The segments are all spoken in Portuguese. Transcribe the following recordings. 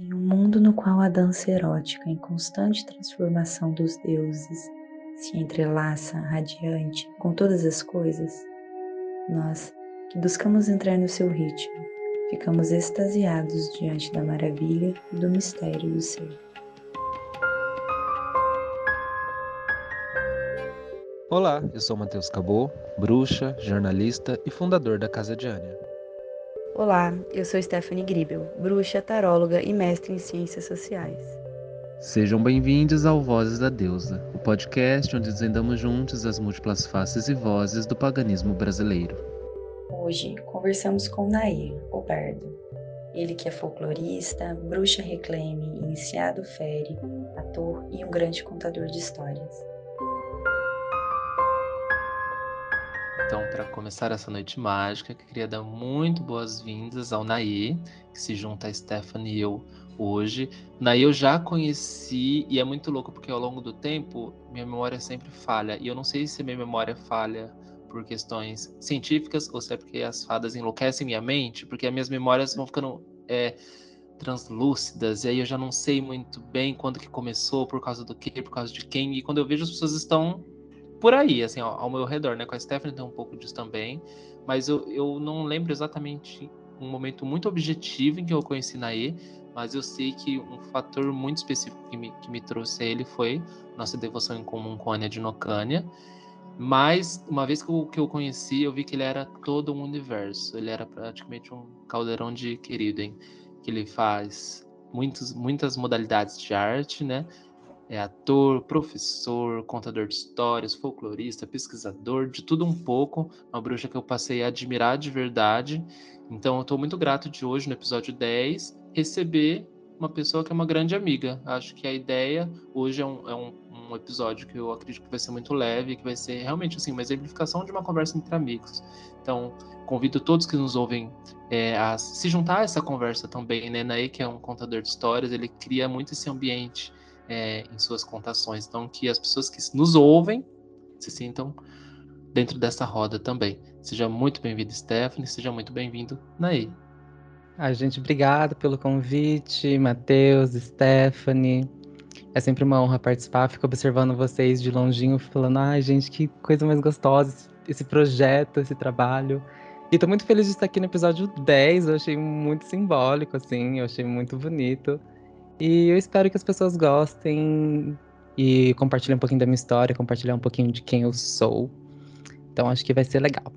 Em um mundo no qual a dança erótica em constante transformação dos deuses se entrelaça radiante com todas as coisas, nós que buscamos entrar no seu ritmo, ficamos extasiados diante da maravilha e do mistério do ser. Olá, eu sou Matheus Cabô, bruxa, jornalista e fundador da Casa de Ania. Olá, eu sou Stephanie Gribel, bruxa, taróloga e mestre em ciências sociais. Sejam bem-vindos ao Vozes da Deusa, o podcast onde desvendamos juntos as múltiplas faces e vozes do paganismo brasileiro. Hoje conversamos com Nair, o bardo. Ele que é folclorista, bruxa reclame, iniciado fere, ator e um grande contador de histórias. Então, para começar essa noite mágica, queria dar muito boas-vindas ao Naí, que se junta a Stephanie e eu hoje. Naí eu já conheci e é muito louco porque ao longo do tempo minha memória sempre falha. E eu não sei se minha memória falha por questões científicas ou se é porque as fadas enlouquecem minha mente, porque as minhas memórias vão ficando é, translúcidas e aí eu já não sei muito bem quando que começou, por causa do que, por causa de quem. E quando eu vejo as pessoas estão por aí, assim, ó, ao meu redor, né? Com a Stephanie tem um pouco disso também, mas eu, eu não lembro exatamente um momento muito objetivo em que eu conheci Naê, mas eu sei que um fator muito específico que me, que me trouxe a ele foi nossa devoção em comum com a Ania de Nocânia. Mas, uma vez que eu, que eu conheci, eu vi que ele era todo um universo. Ele era praticamente um caldeirão de querido, hein? Que ele faz muitos, muitas modalidades de arte, né? É ator, professor, contador de histórias, folclorista, pesquisador, de tudo um pouco. Uma bruxa que eu passei a admirar de verdade. Então eu estou muito grato de hoje, no episódio 10, receber uma pessoa que é uma grande amiga. Acho que a ideia hoje é um, é um, um episódio que eu acredito que vai ser muito leve, que vai ser realmente assim, uma exemplificação de uma conversa entre amigos. Então, convido todos que nos ouvem é, a se juntar a essa conversa também, né? Que é um contador de histórias, ele cria muito esse ambiente é, em suas contações. Então, que as pessoas que nos ouvem se sintam dentro dessa roda também. Seja muito bem-vindo, Stephanie. Seja muito bem-vindo, Naí. A gente, obrigado pelo convite, Matheus, Stephanie. É sempre uma honra participar. Fico observando vocês de longinho, falando, ai, gente, que coisa mais gostosa esse projeto, esse trabalho. E tô muito feliz de estar aqui no episódio 10. Eu achei muito simbólico, assim, eu achei muito bonito. E eu espero que as pessoas gostem e compartilhem um pouquinho da minha história, compartilhar um pouquinho de quem eu sou. Então acho que vai ser legal.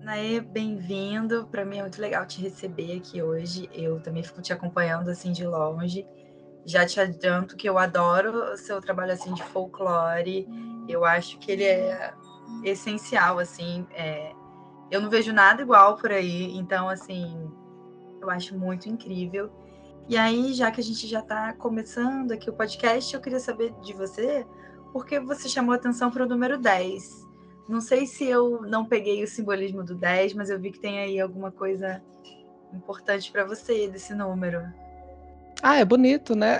Naê, bem-vindo. Para mim é muito legal te receber aqui hoje. Eu também fico te acompanhando assim de longe. Já te adianto que eu adoro o seu trabalho assim de folclore. Eu acho que ele é essencial assim. É... Eu não vejo nada igual por aí, então assim, eu acho muito incrível. E aí, já que a gente já está começando aqui o podcast, eu queria saber de você por que você chamou atenção para o número 10. Não sei se eu não peguei o simbolismo do 10, mas eu vi que tem aí alguma coisa importante para você desse número. Ah, é bonito, né?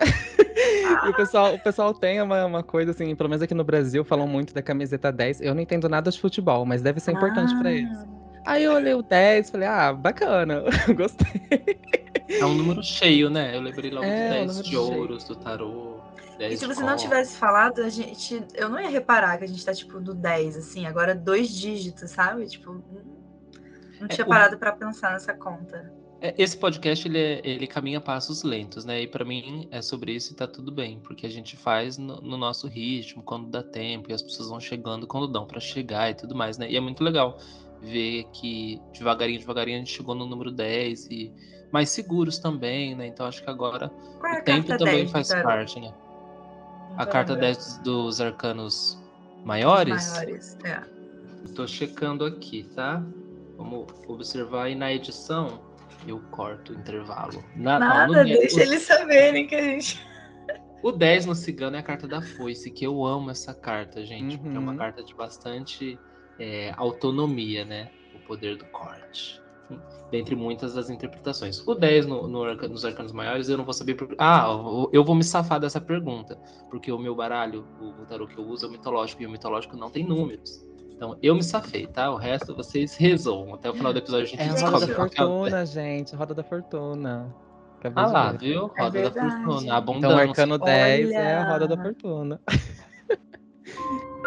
Ah. o pessoal, o pessoal tem uma, uma coisa assim, pelo menos aqui no Brasil, falam muito da camiseta 10. Eu não entendo nada de futebol, mas deve ser importante ah. para eles. Aí eu olhei o 10 falei, ah, bacana, gostei. É um número cheio, né? Eu lembrei logo é, do 10 de ouros, do tarô. E se você não tivesse falado, a gente, eu não ia reparar que a gente tá, tipo, do 10, assim, agora dois dígitos, sabe? Tipo, não é, tinha é, parado o... para pensar nessa conta. É, esse podcast, ele, é, ele caminha passos lentos, né? E para mim é sobre isso e tá tudo bem, porque a gente faz no, no, nosso ritmo, quando dá tempo, e as pessoas vão chegando quando dão para chegar e tudo mais, né? E é muito legal ver que devagarinho, devagarinho a gente chegou no número 10 e mais seguros também, né? Então acho que agora é o tempo também faz parte, né? A carta 10 dos arcanos maiores? maiores, é. Estou checando aqui, tá? Vamos observar aí na edição. Eu corto o intervalo. Na, Nada, ó, deixa eles saberem que a gente. O 10 no cigano é a carta da foice, que eu amo essa carta, gente, uhum. porque é uma uhum. carta de bastante é, autonomia, né? O poder do corte. Dentre muitas das interpretações. O 10 no, no, nos arcanos maiores, eu não vou saber. Por... Ah, eu vou me safar dessa pergunta. Porque o meu baralho, o, o tarô que eu uso é o mitológico, e o mitológico não tem números. Então, eu me safei, tá? O resto vocês resolvam. Até o final do episódio a gente é descobre. Roda da fortuna, gente. Roda da fortuna. Acabei Ah lá, ver. viu? É Roda da verdade. fortuna, Então, o abundância. arcano 10 é a roda da Olha!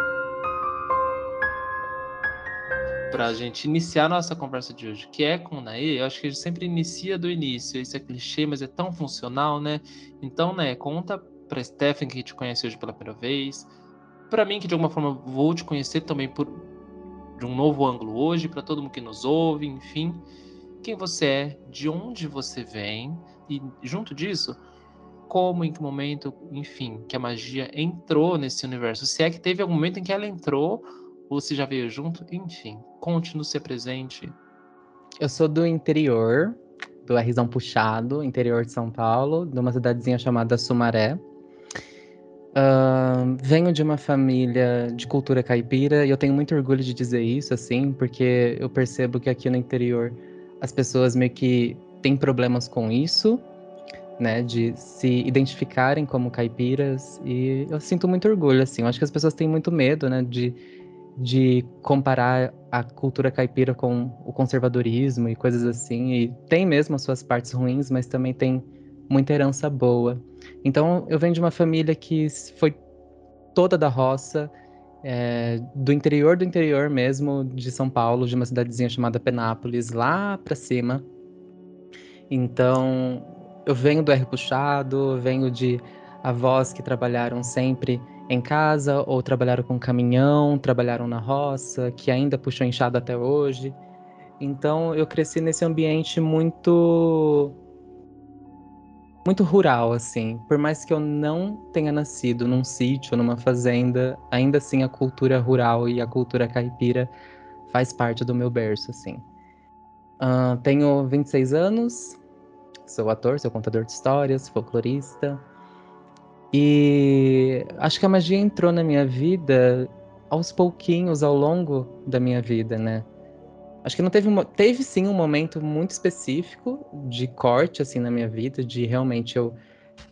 fortuna. Pra gente iniciar a nossa conversa de hoje, que é com o Naê, eu acho que a gente sempre inicia do início. Isso é clichê, mas é tão funcional, né? Então, né, conta pra Stephanie que te conhece hoje pela primeira vez. Pra mim, que de alguma forma vou te conhecer também por de um novo ângulo hoje, pra todo mundo que nos ouve, enfim. Quem você é, de onde você vem, e junto disso, como, em que momento, enfim, que a magia entrou nesse universo. Se é que teve algum momento em que ela entrou, ou se já veio junto, enfim, conte-nos, se apresente. Eu sou do interior, do Rzão Puxado, interior de São Paulo, de uma cidadezinha chamada Sumaré. Ahn, venho de uma família de cultura caipira e eu tenho muito orgulho de dizer isso, assim, porque eu percebo que aqui no interior as pessoas meio que têm problemas com isso, né, de se identificarem como caipiras e eu sinto muito orgulho, assim. Eu acho que as pessoas têm muito medo, né, de, de comparar a cultura caipira com o conservadorismo e coisas assim. E tem mesmo as suas partes ruins, mas também tem muita herança boa. Então eu venho de uma família que foi toda da roça, é, do interior do interior mesmo, de São Paulo, de uma cidadezinha chamada Penápolis, lá pra cima. Então eu venho do R puxado, venho de avós que trabalharam sempre em casa ou trabalharam com caminhão, trabalharam na roça, que ainda puxam enxada até hoje. Então eu cresci nesse ambiente muito muito rural assim. Por mais que eu não tenha nascido num sítio, numa fazenda, ainda assim a cultura rural e a cultura caipira faz parte do meu berço assim. Ah, tenho 26 anos, sou ator, sou contador de histórias, folclorista. E acho que a magia entrou na minha vida aos pouquinhos ao longo da minha vida, né? Acho que não teve um, teve sim um momento muito específico de corte assim na minha vida, de realmente eu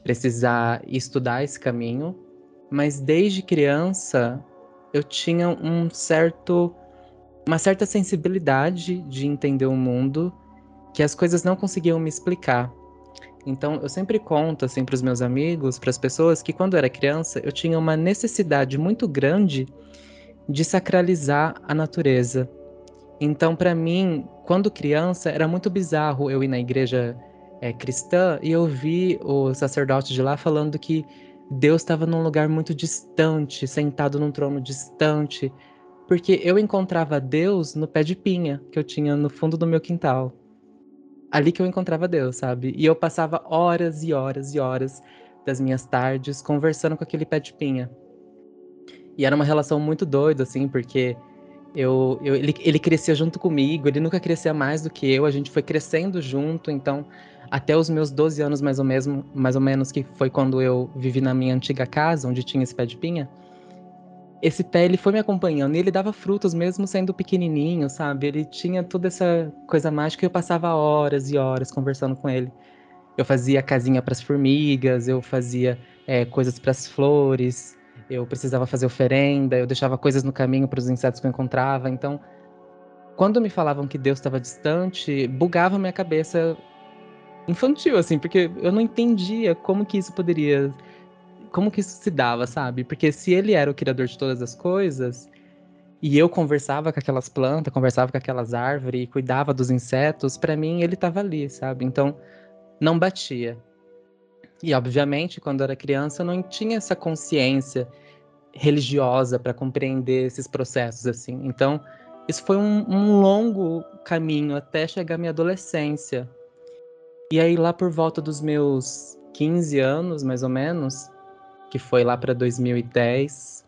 precisar estudar esse caminho, mas desde criança eu tinha um certo uma certa sensibilidade de entender o mundo que as coisas não conseguiam me explicar. Então, eu sempre conto assim para os meus amigos, para as pessoas, que quando eu era criança, eu tinha uma necessidade muito grande de sacralizar a natureza. Então, para mim, quando criança, era muito bizarro eu ir na igreja é, cristã e eu vi o sacerdote de lá falando que Deus estava num lugar muito distante, sentado num trono distante, porque eu encontrava Deus no pé de pinha que eu tinha no fundo do meu quintal ali que eu encontrava Deus, sabe? E eu passava horas e horas e horas das minhas tardes conversando com aquele pé de pinha. E era uma relação muito doida, assim, porque eu, eu ele, ele crescia junto comigo, ele nunca crescia mais do que eu, a gente foi crescendo junto, então até os meus 12 anos mais ou, mesmo, mais ou menos, que foi quando eu vivi na minha antiga casa, onde tinha esse pé de pinha, esse pé ele foi me acompanhando e ele dava frutos mesmo sendo pequenininho, sabe? Ele tinha toda essa coisa mágica e eu passava horas e horas conversando com ele. Eu fazia casinha para as formigas, eu fazia é, coisas para as flores, eu precisava fazer oferenda, eu deixava coisas no caminho para os insetos que eu encontrava. Então, quando me falavam que Deus estava distante, bugava minha cabeça infantil, assim, porque eu não entendia como que isso poderia como que isso se dava, sabe? Porque se ele era o criador de todas as coisas, e eu conversava com aquelas plantas, conversava com aquelas árvores, cuidava dos insetos, para mim ele estava ali, sabe? Então não batia. E obviamente, quando eu era criança, eu não tinha essa consciência religiosa para compreender esses processos assim. Então, isso foi um, um longo caminho até chegar à minha adolescência. E aí lá por volta dos meus 15 anos, mais ou menos, que foi lá para 2010,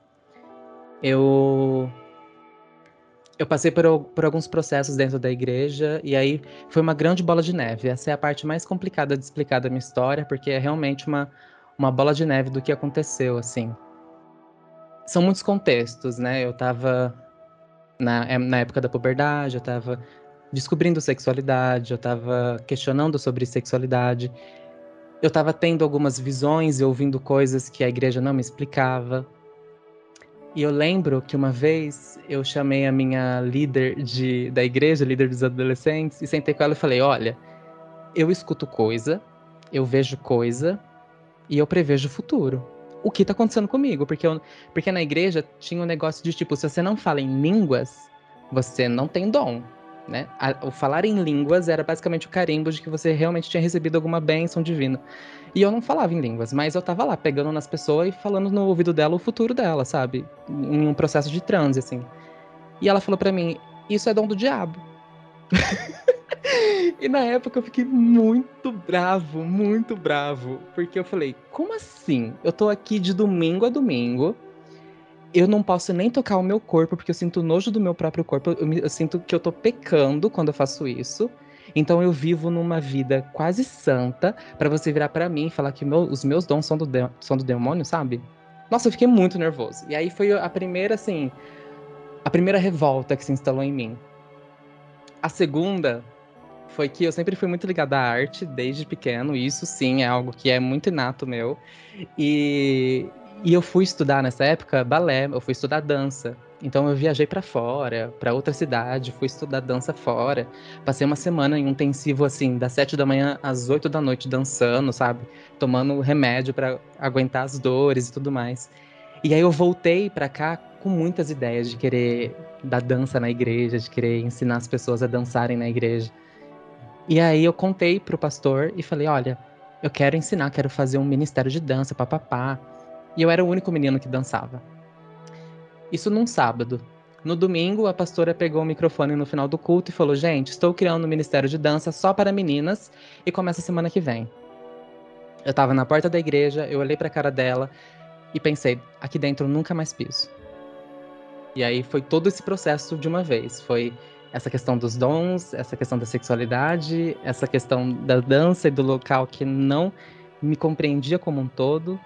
eu eu passei por, por, alguns processos dentro da igreja e aí foi uma grande bola de neve. Essa é a parte mais complicada de explicar da minha história, porque é realmente uma, uma bola de neve do que aconteceu, assim. São muitos contextos, né? Eu tava na, na época da puberdade, eu tava descobrindo sexualidade, eu tava questionando sobre sexualidade eu estava tendo algumas visões e ouvindo coisas que a igreja não me explicava. E eu lembro que uma vez eu chamei a minha líder de, da igreja, líder dos adolescentes, e sentei com ela e falei: Olha, eu escuto coisa eu vejo coisa e eu prevejo o futuro. O que tá acontecendo comigo? Porque, eu, porque na igreja tinha um negócio de tipo, se você não fala em línguas, você não tem dom. Né? A, o falar em línguas era basicamente o carimbo de que você realmente tinha recebido alguma bênção divina. E eu não falava em línguas, mas eu tava lá pegando nas pessoas e falando no ouvido dela o futuro dela, sabe? Em um processo de transe, assim. E ela falou para mim: Isso é dom do diabo. e na época eu fiquei muito bravo, muito bravo. Porque eu falei: Como assim? Eu tô aqui de domingo a domingo eu não posso nem tocar o meu corpo, porque eu sinto nojo do meu próprio corpo. Eu, eu, sinto que eu tô pecando quando eu faço isso. Então eu vivo numa vida quase santa para você virar para mim e falar que meu, os meus dons são do, de, são do demônio, sabe? Nossa, eu fiquei muito nervoso. E aí foi a primeira, assim, a primeira revolta que se instalou em mim. A segunda foi que eu sempre fui muito ligada à arte desde pequeno, e isso sim é algo que é muito inato meu. E, e eu fui estudar nessa época balé, eu fui estudar dança. Então eu viajei para fora, para outra cidade, fui estudar dança fora. Passei uma semana em um intensivo assim, das sete da manhã às oito da noite dançando, sabe? Tomando remédio para aguentar as dores e tudo mais. E aí eu voltei para cá com muitas ideias de querer dar dança na igreja, de querer ensinar as pessoas a dançarem na igreja. E aí eu contei pro pastor e falei, olha, eu quero ensinar, quero fazer um ministério de dança, papapá. E eu era o único menino que dançava. Isso num sábado. No domingo, a pastora pegou o microfone no final do culto e falou: Gente, estou criando um ministério de dança só para meninas e começa semana que vem. Eu tava na porta da igreja, eu olhei pra cara dela e pensei: aqui dentro nunca mais piso. E aí foi todo esse processo de uma vez. Foi essa questão dos dons, essa questão da sexualidade, essa questão da dança e do local que não me compreendia como um todo,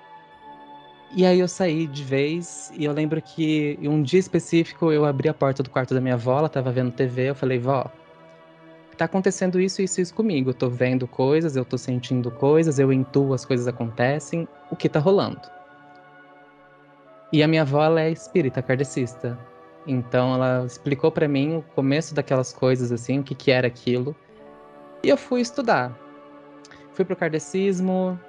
e aí eu saí de vez e eu lembro que um dia específico eu abri a porta do quarto da minha avó, ela tava vendo TV, eu falei, vó, tá acontecendo isso e isso, isso comigo. Eu tô vendo coisas, eu tô sentindo coisas, eu intuo as coisas acontecem, o que tá rolando? E a minha avó, ela é espírita, kardecista. Então ela explicou para mim o começo daquelas coisas, assim, o que que era aquilo. E eu fui estudar. Fui pro kardecismo,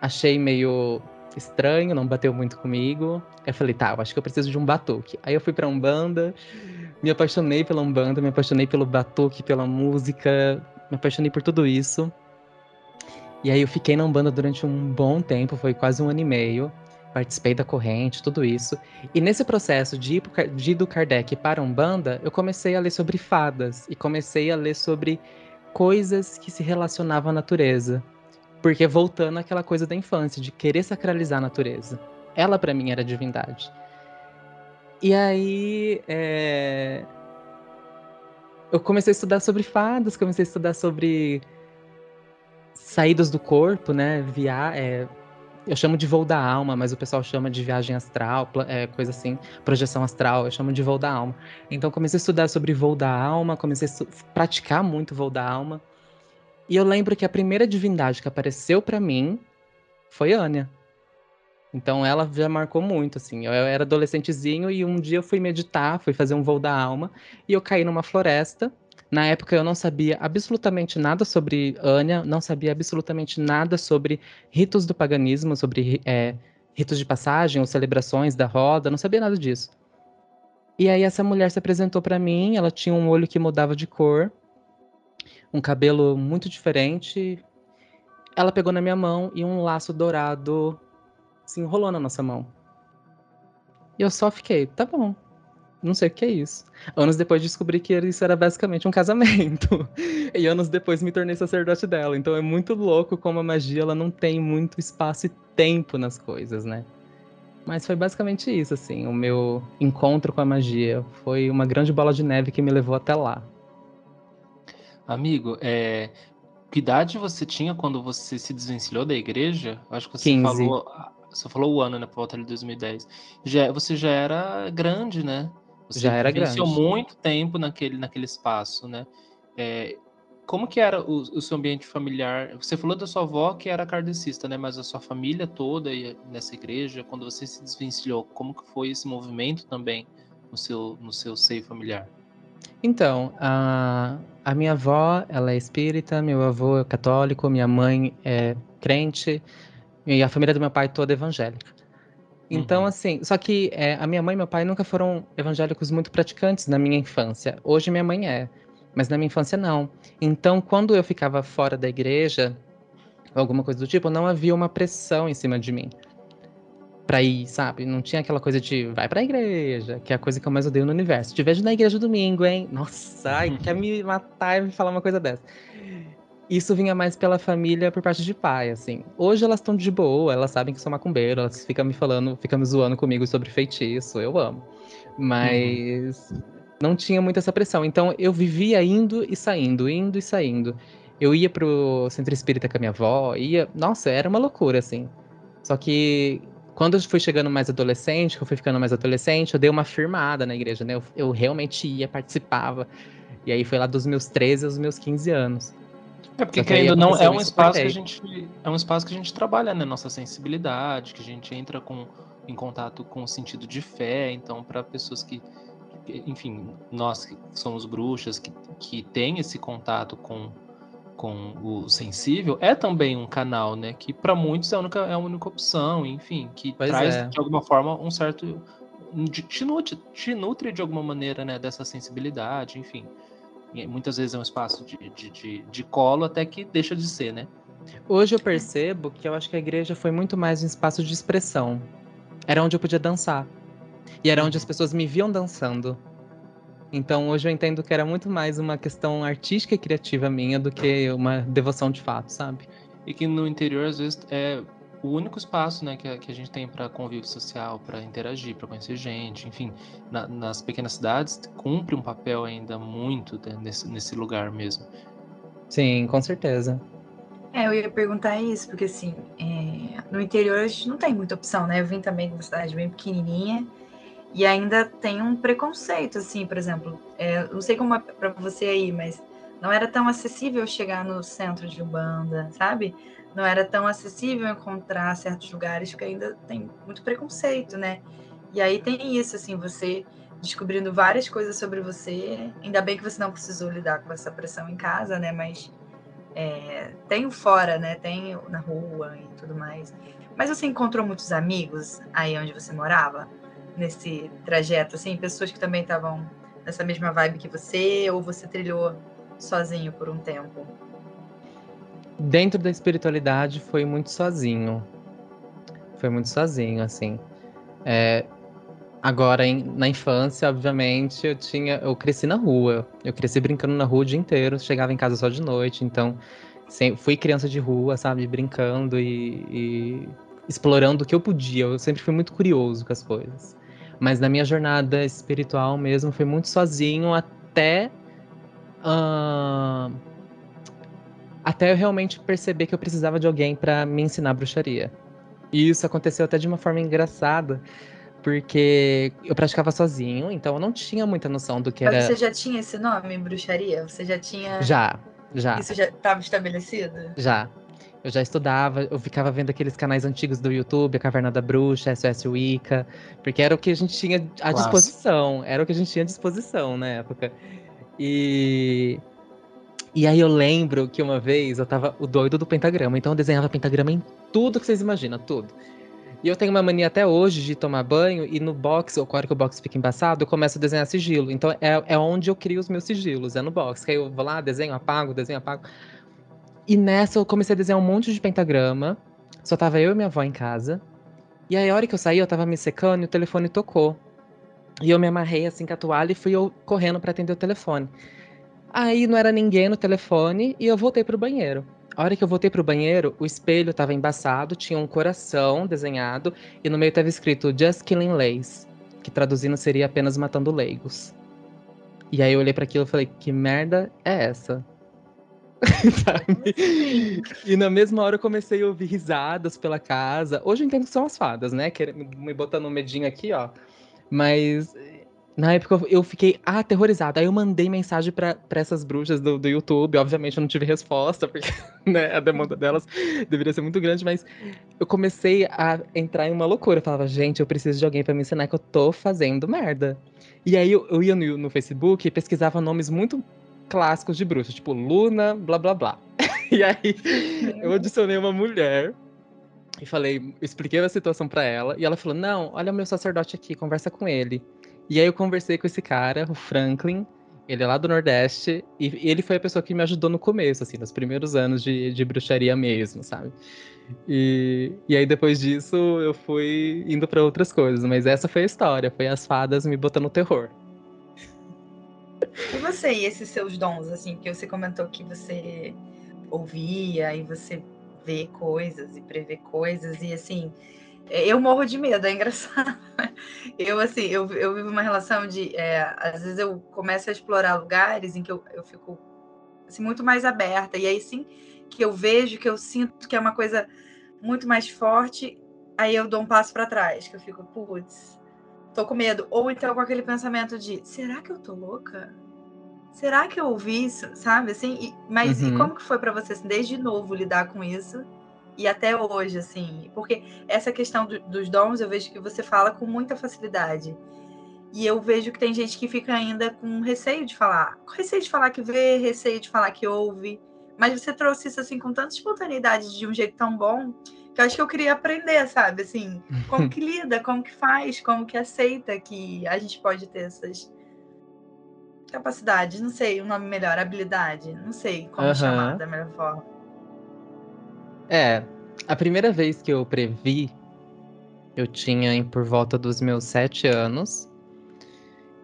achei meio estranho, não bateu muito comigo. Eu falei, tá, eu acho que eu preciso de um batuque. Aí eu fui pra Umbanda, me apaixonei pela Umbanda, me apaixonei pelo batuque, pela música, me apaixonei por tudo isso. E aí eu fiquei na Umbanda durante um bom tempo, foi quase um ano e meio. Participei da corrente, tudo isso. E nesse processo de ir, de ir do Kardec para Umbanda, eu comecei a ler sobre fadas e comecei a ler sobre coisas que se relacionavam à natureza. Porque voltando àquela coisa da infância, de querer sacralizar a natureza. Ela, para mim, era divindade. E aí. É... Eu comecei a estudar sobre fadas, comecei a estudar sobre saídas do corpo, né? Via... É... Eu chamo de voo da alma, mas o pessoal chama de viagem astral, é, coisa assim, projeção astral, eu chamo de voo da alma. Então comecei a estudar sobre voo da alma, comecei a praticar muito voo da alma. E eu lembro que a primeira divindade que apareceu para mim foi Anya. Então ela já marcou muito, assim. Eu era adolescentezinho e um dia eu fui meditar, fui fazer um voo da alma e eu caí numa floresta. Na época eu não sabia absolutamente nada sobre Anya, não sabia absolutamente nada sobre ritos do paganismo, sobre é, ritos de passagem ou celebrações da roda, não sabia nada disso. E aí essa mulher se apresentou para mim, ela tinha um olho que mudava de cor um cabelo muito diferente. Ela pegou na minha mão e um laço dourado se enrolou na nossa mão. E eu só fiquei, tá bom. Não sei o que é isso. Anos depois descobri que isso era basicamente um casamento. e anos depois me tornei sacerdote dela. Então é muito louco como a magia ela não tem muito espaço e tempo nas coisas, né? Mas foi basicamente isso, assim, o meu encontro com a magia. Foi uma grande bola de neve que me levou até lá. Amigo, é, que idade você tinha quando você se desvencilhou da igreja? Acho que você 15. falou, você falou o ano, né, por volta de 2010. Já, você já era grande, né? Você Já era grande. muito tempo naquele, naquele espaço, né? É, como que era o, o seu ambiente familiar? Você falou da sua avó que era kardecista, né? Mas a sua família toda nessa igreja, quando você se desvencilhou, como que foi esse movimento também no seu, no seu seio familiar? Então, a, a minha avó, ela é espírita, meu avô é católico, minha mãe é crente, e a família do meu pai toda é evangélica. Então, Uhum. assim, só que é, a minha mãe e meu pai nunca foram evangélicos muito praticantes na minha infância. Hoje minha mãe é, mas na minha infância não. Então, quando eu ficava fora da igreja, alguma coisa do tipo, não havia uma pressão em cima de mim pra ir, sabe? Não tinha aquela coisa de vai pra igreja, que é a coisa que eu mais odeio no universo. Te vejo na igreja domingo, hein? Nossa, ai, quer me matar e me falar uma coisa dessa. Isso vinha mais pela família por parte de pai, assim. Hoje elas estão de boa, elas sabem que sou macumbeiro, elas ficam me falando, ficam me zoando comigo sobre feitiço, eu amo. Mas não tinha muita essa pressão. Então eu vivia indo e saindo, indo e saindo. Eu ia pro centro espírita com a minha avó, ia. Nossa, era uma loucura, assim. Só que quando eu fui chegando mais adolescente, que eu fui ficando mais adolescente, eu dei uma firmada na igreja, né? Eu, eu realmente ia, participava. E aí foi lá dos meus 13 aos meus 15 anos. É porque querendo não, é um espaço que a gente é um espaço que a gente trabalha, né, nossa sensibilidade, que a gente entra com em contato com o sentido de fé, então para pessoas que que, enfim, nós que somos bruxas, que, que tem esse contato com com o sensível, é também um canal, né, que para muitos é a única é a única opção, enfim, que Pois traz é. de alguma forma um certo te nutre, te nutre de alguma maneira, né, dessa sensibilidade, enfim. E muitas vezes é um espaço de, de, de, de colo até que deixa de ser, né? Hoje eu percebo que eu acho que a igreja foi muito mais um espaço de expressão. Era onde eu podia dançar. E era onde as pessoas me viam dançando. Então hoje eu entendo que era muito mais uma questão artística e criativa minha do que uma devoção de fato, sabe? E que no interior, às vezes, é o único espaço né, que, a, que a gente tem para convívio social, para interagir, para conhecer gente, enfim, na- nas pequenas cidades, cumpre um papel ainda muito né, nesse, nesse lugar mesmo. Sim, com certeza. É, eu ia perguntar isso, porque assim, é, no interior a gente não tem muita opção, né? Eu vim também de uma cidade bem pequenininha e ainda tem um preconceito, assim, por exemplo, é, não sei como é pra você aí, mas não era tão acessível chegar no centro de Umbanda, sabe? Não era tão acessível encontrar certos lugares, porque ainda tem muito preconceito, né? E aí tem isso, assim, você descobrindo várias coisas sobre você, ainda bem que você não precisou lidar com essa pressão em casa, né? Mas é, tem o fora, né? Tem na rua e tudo mais. Mas você encontrou muitos amigos aí onde você morava? Nesse trajeto, assim? Pessoas que também estavam nessa mesma vibe que você? Ou você trilhou sozinho por um tempo? Dentro da espiritualidade foi muito sozinho. Foi muito sozinho, assim. É, agora, em- na infância, obviamente, eu tinha. Eu cresci na rua. Eu cresci brincando na rua o dia inteiro, chegava em casa só de noite, então fui criança de rua, sabe, brincando e, e explorando o que eu podia. Eu sempre fui muito curioso com as coisas. Mas na minha jornada espiritual mesmo foi muito sozinho até. ahn, até eu realmente perceber que eu precisava de alguém pra me ensinar bruxaria. E isso aconteceu até de uma forma engraçada, porque eu praticava sozinho, então eu não tinha muita noção do que Mas era. você já tinha esse nome, bruxaria? Você já tinha. Já, já, Isso já estava estabelecido? já. Eu já estudava, eu ficava vendo aqueles canais antigos do YouTube, a Caverna da Bruxa, SOS Wicca, porque era o que a gente tinha à Clássico. disposição, era o que a gente tinha à disposição na época. E e aí eu lembro que uma vez eu tava o doido do pentagrama, então eu desenhava pentagrama em tudo que vocês imaginam, tudo. E eu tenho uma mania até hoje de tomar banho e no box, ou quando que o box fica embaçado, eu começo a desenhar sigilo. Então é, é onde eu crio os meus sigilos, é no box. Que aí eu vou lá, desenho, apago, desenho, apago. E nessa eu comecei a desenhar um monte de pentagrama. Só tava eu e minha avó em casa. E aí a hora que eu saí, eu tava me secando e o telefone tocou. E eu me amarrei assim com a toalha e fui eu correndo pra atender o telefone. Aí não era ninguém no telefone e eu voltei pro banheiro. A hora que eu voltei pro banheiro, o espelho tava embaçado, tinha um coração desenhado e no meio tava escrito Just Killing Lays, que traduzindo seria apenas matando leigos. E aí eu olhei pra aquilo e falei, que merda é essa? E na mesma hora eu comecei a ouvir risadas pela casa. Hoje eu entendo que são as fadas, né? Que me botando um medinho aqui, ó. Mas na época eu- fiquei aterrorizada. Aí eu mandei mensagem pra essas bruxas do, do YouTube. Obviamente eu não tive resposta, porque né, a demanda delas deveria ser muito grande, mas eu comecei a entrar em uma loucura. Eu falava, gente, eu preciso de alguém pra me ensinar que eu tô fazendo merda. E aí eu, eu ia no, no Facebook e pesquisava nomes muito clássicos de bruxa, tipo Luna, blá blá blá. e aí eu adicionei uma mulher e falei, expliquei a situação para ela e ela falou: "Não, olha o meu sacerdote aqui, conversa com ele". E aí eu conversei com esse cara, o Franklin, ele é lá do Nordeste, e ele foi a pessoa que me ajudou no começo, assim, nos primeiros anos de, de bruxaria mesmo, sabe? E, e aí depois disso eu fui indo para outras coisas, mas essa foi a história, foi as fadas me botando terror. E você e esses seus dons, assim, que você comentou que você ouvia e você vê coisas e prevê coisas, e assim, eu morro de medo, é engraçado. Eu, assim, eu, eu vivo uma relação de. É, às vezes eu começo a explorar lugares em que eu, eu fico assim, muito mais aberta, e aí sim que eu vejo, que eu sinto que é uma coisa muito mais forte, aí eu dou um passo para trás, que eu fico, putz, tô com medo. Ou então com aquele pensamento de, será que eu tô louca? será que eu ouvi isso, sabe? Assim, e, mas uhum. e como que foi para você, assim, desde novo, lidar com isso? E até hoje, assim, porque essa questão do, dos dons, eu vejo que você fala com muita facilidade. E eu vejo que tem gente que fica ainda com receio de falar. Receio de falar que vê, receio de falar que ouve. Mas você trouxe isso, assim, com tanta espontaneidade, de um jeito tão bom, que eu acho que eu queria aprender, sabe? Assim, como que lida, como que faz, como que aceita que a gente pode ter essas capacidade, não sei o nome melhor, habilidade, não sei como uhum. chamar da melhor forma. É, a primeira vez que eu previ, eu tinha por volta dos meus sete anos.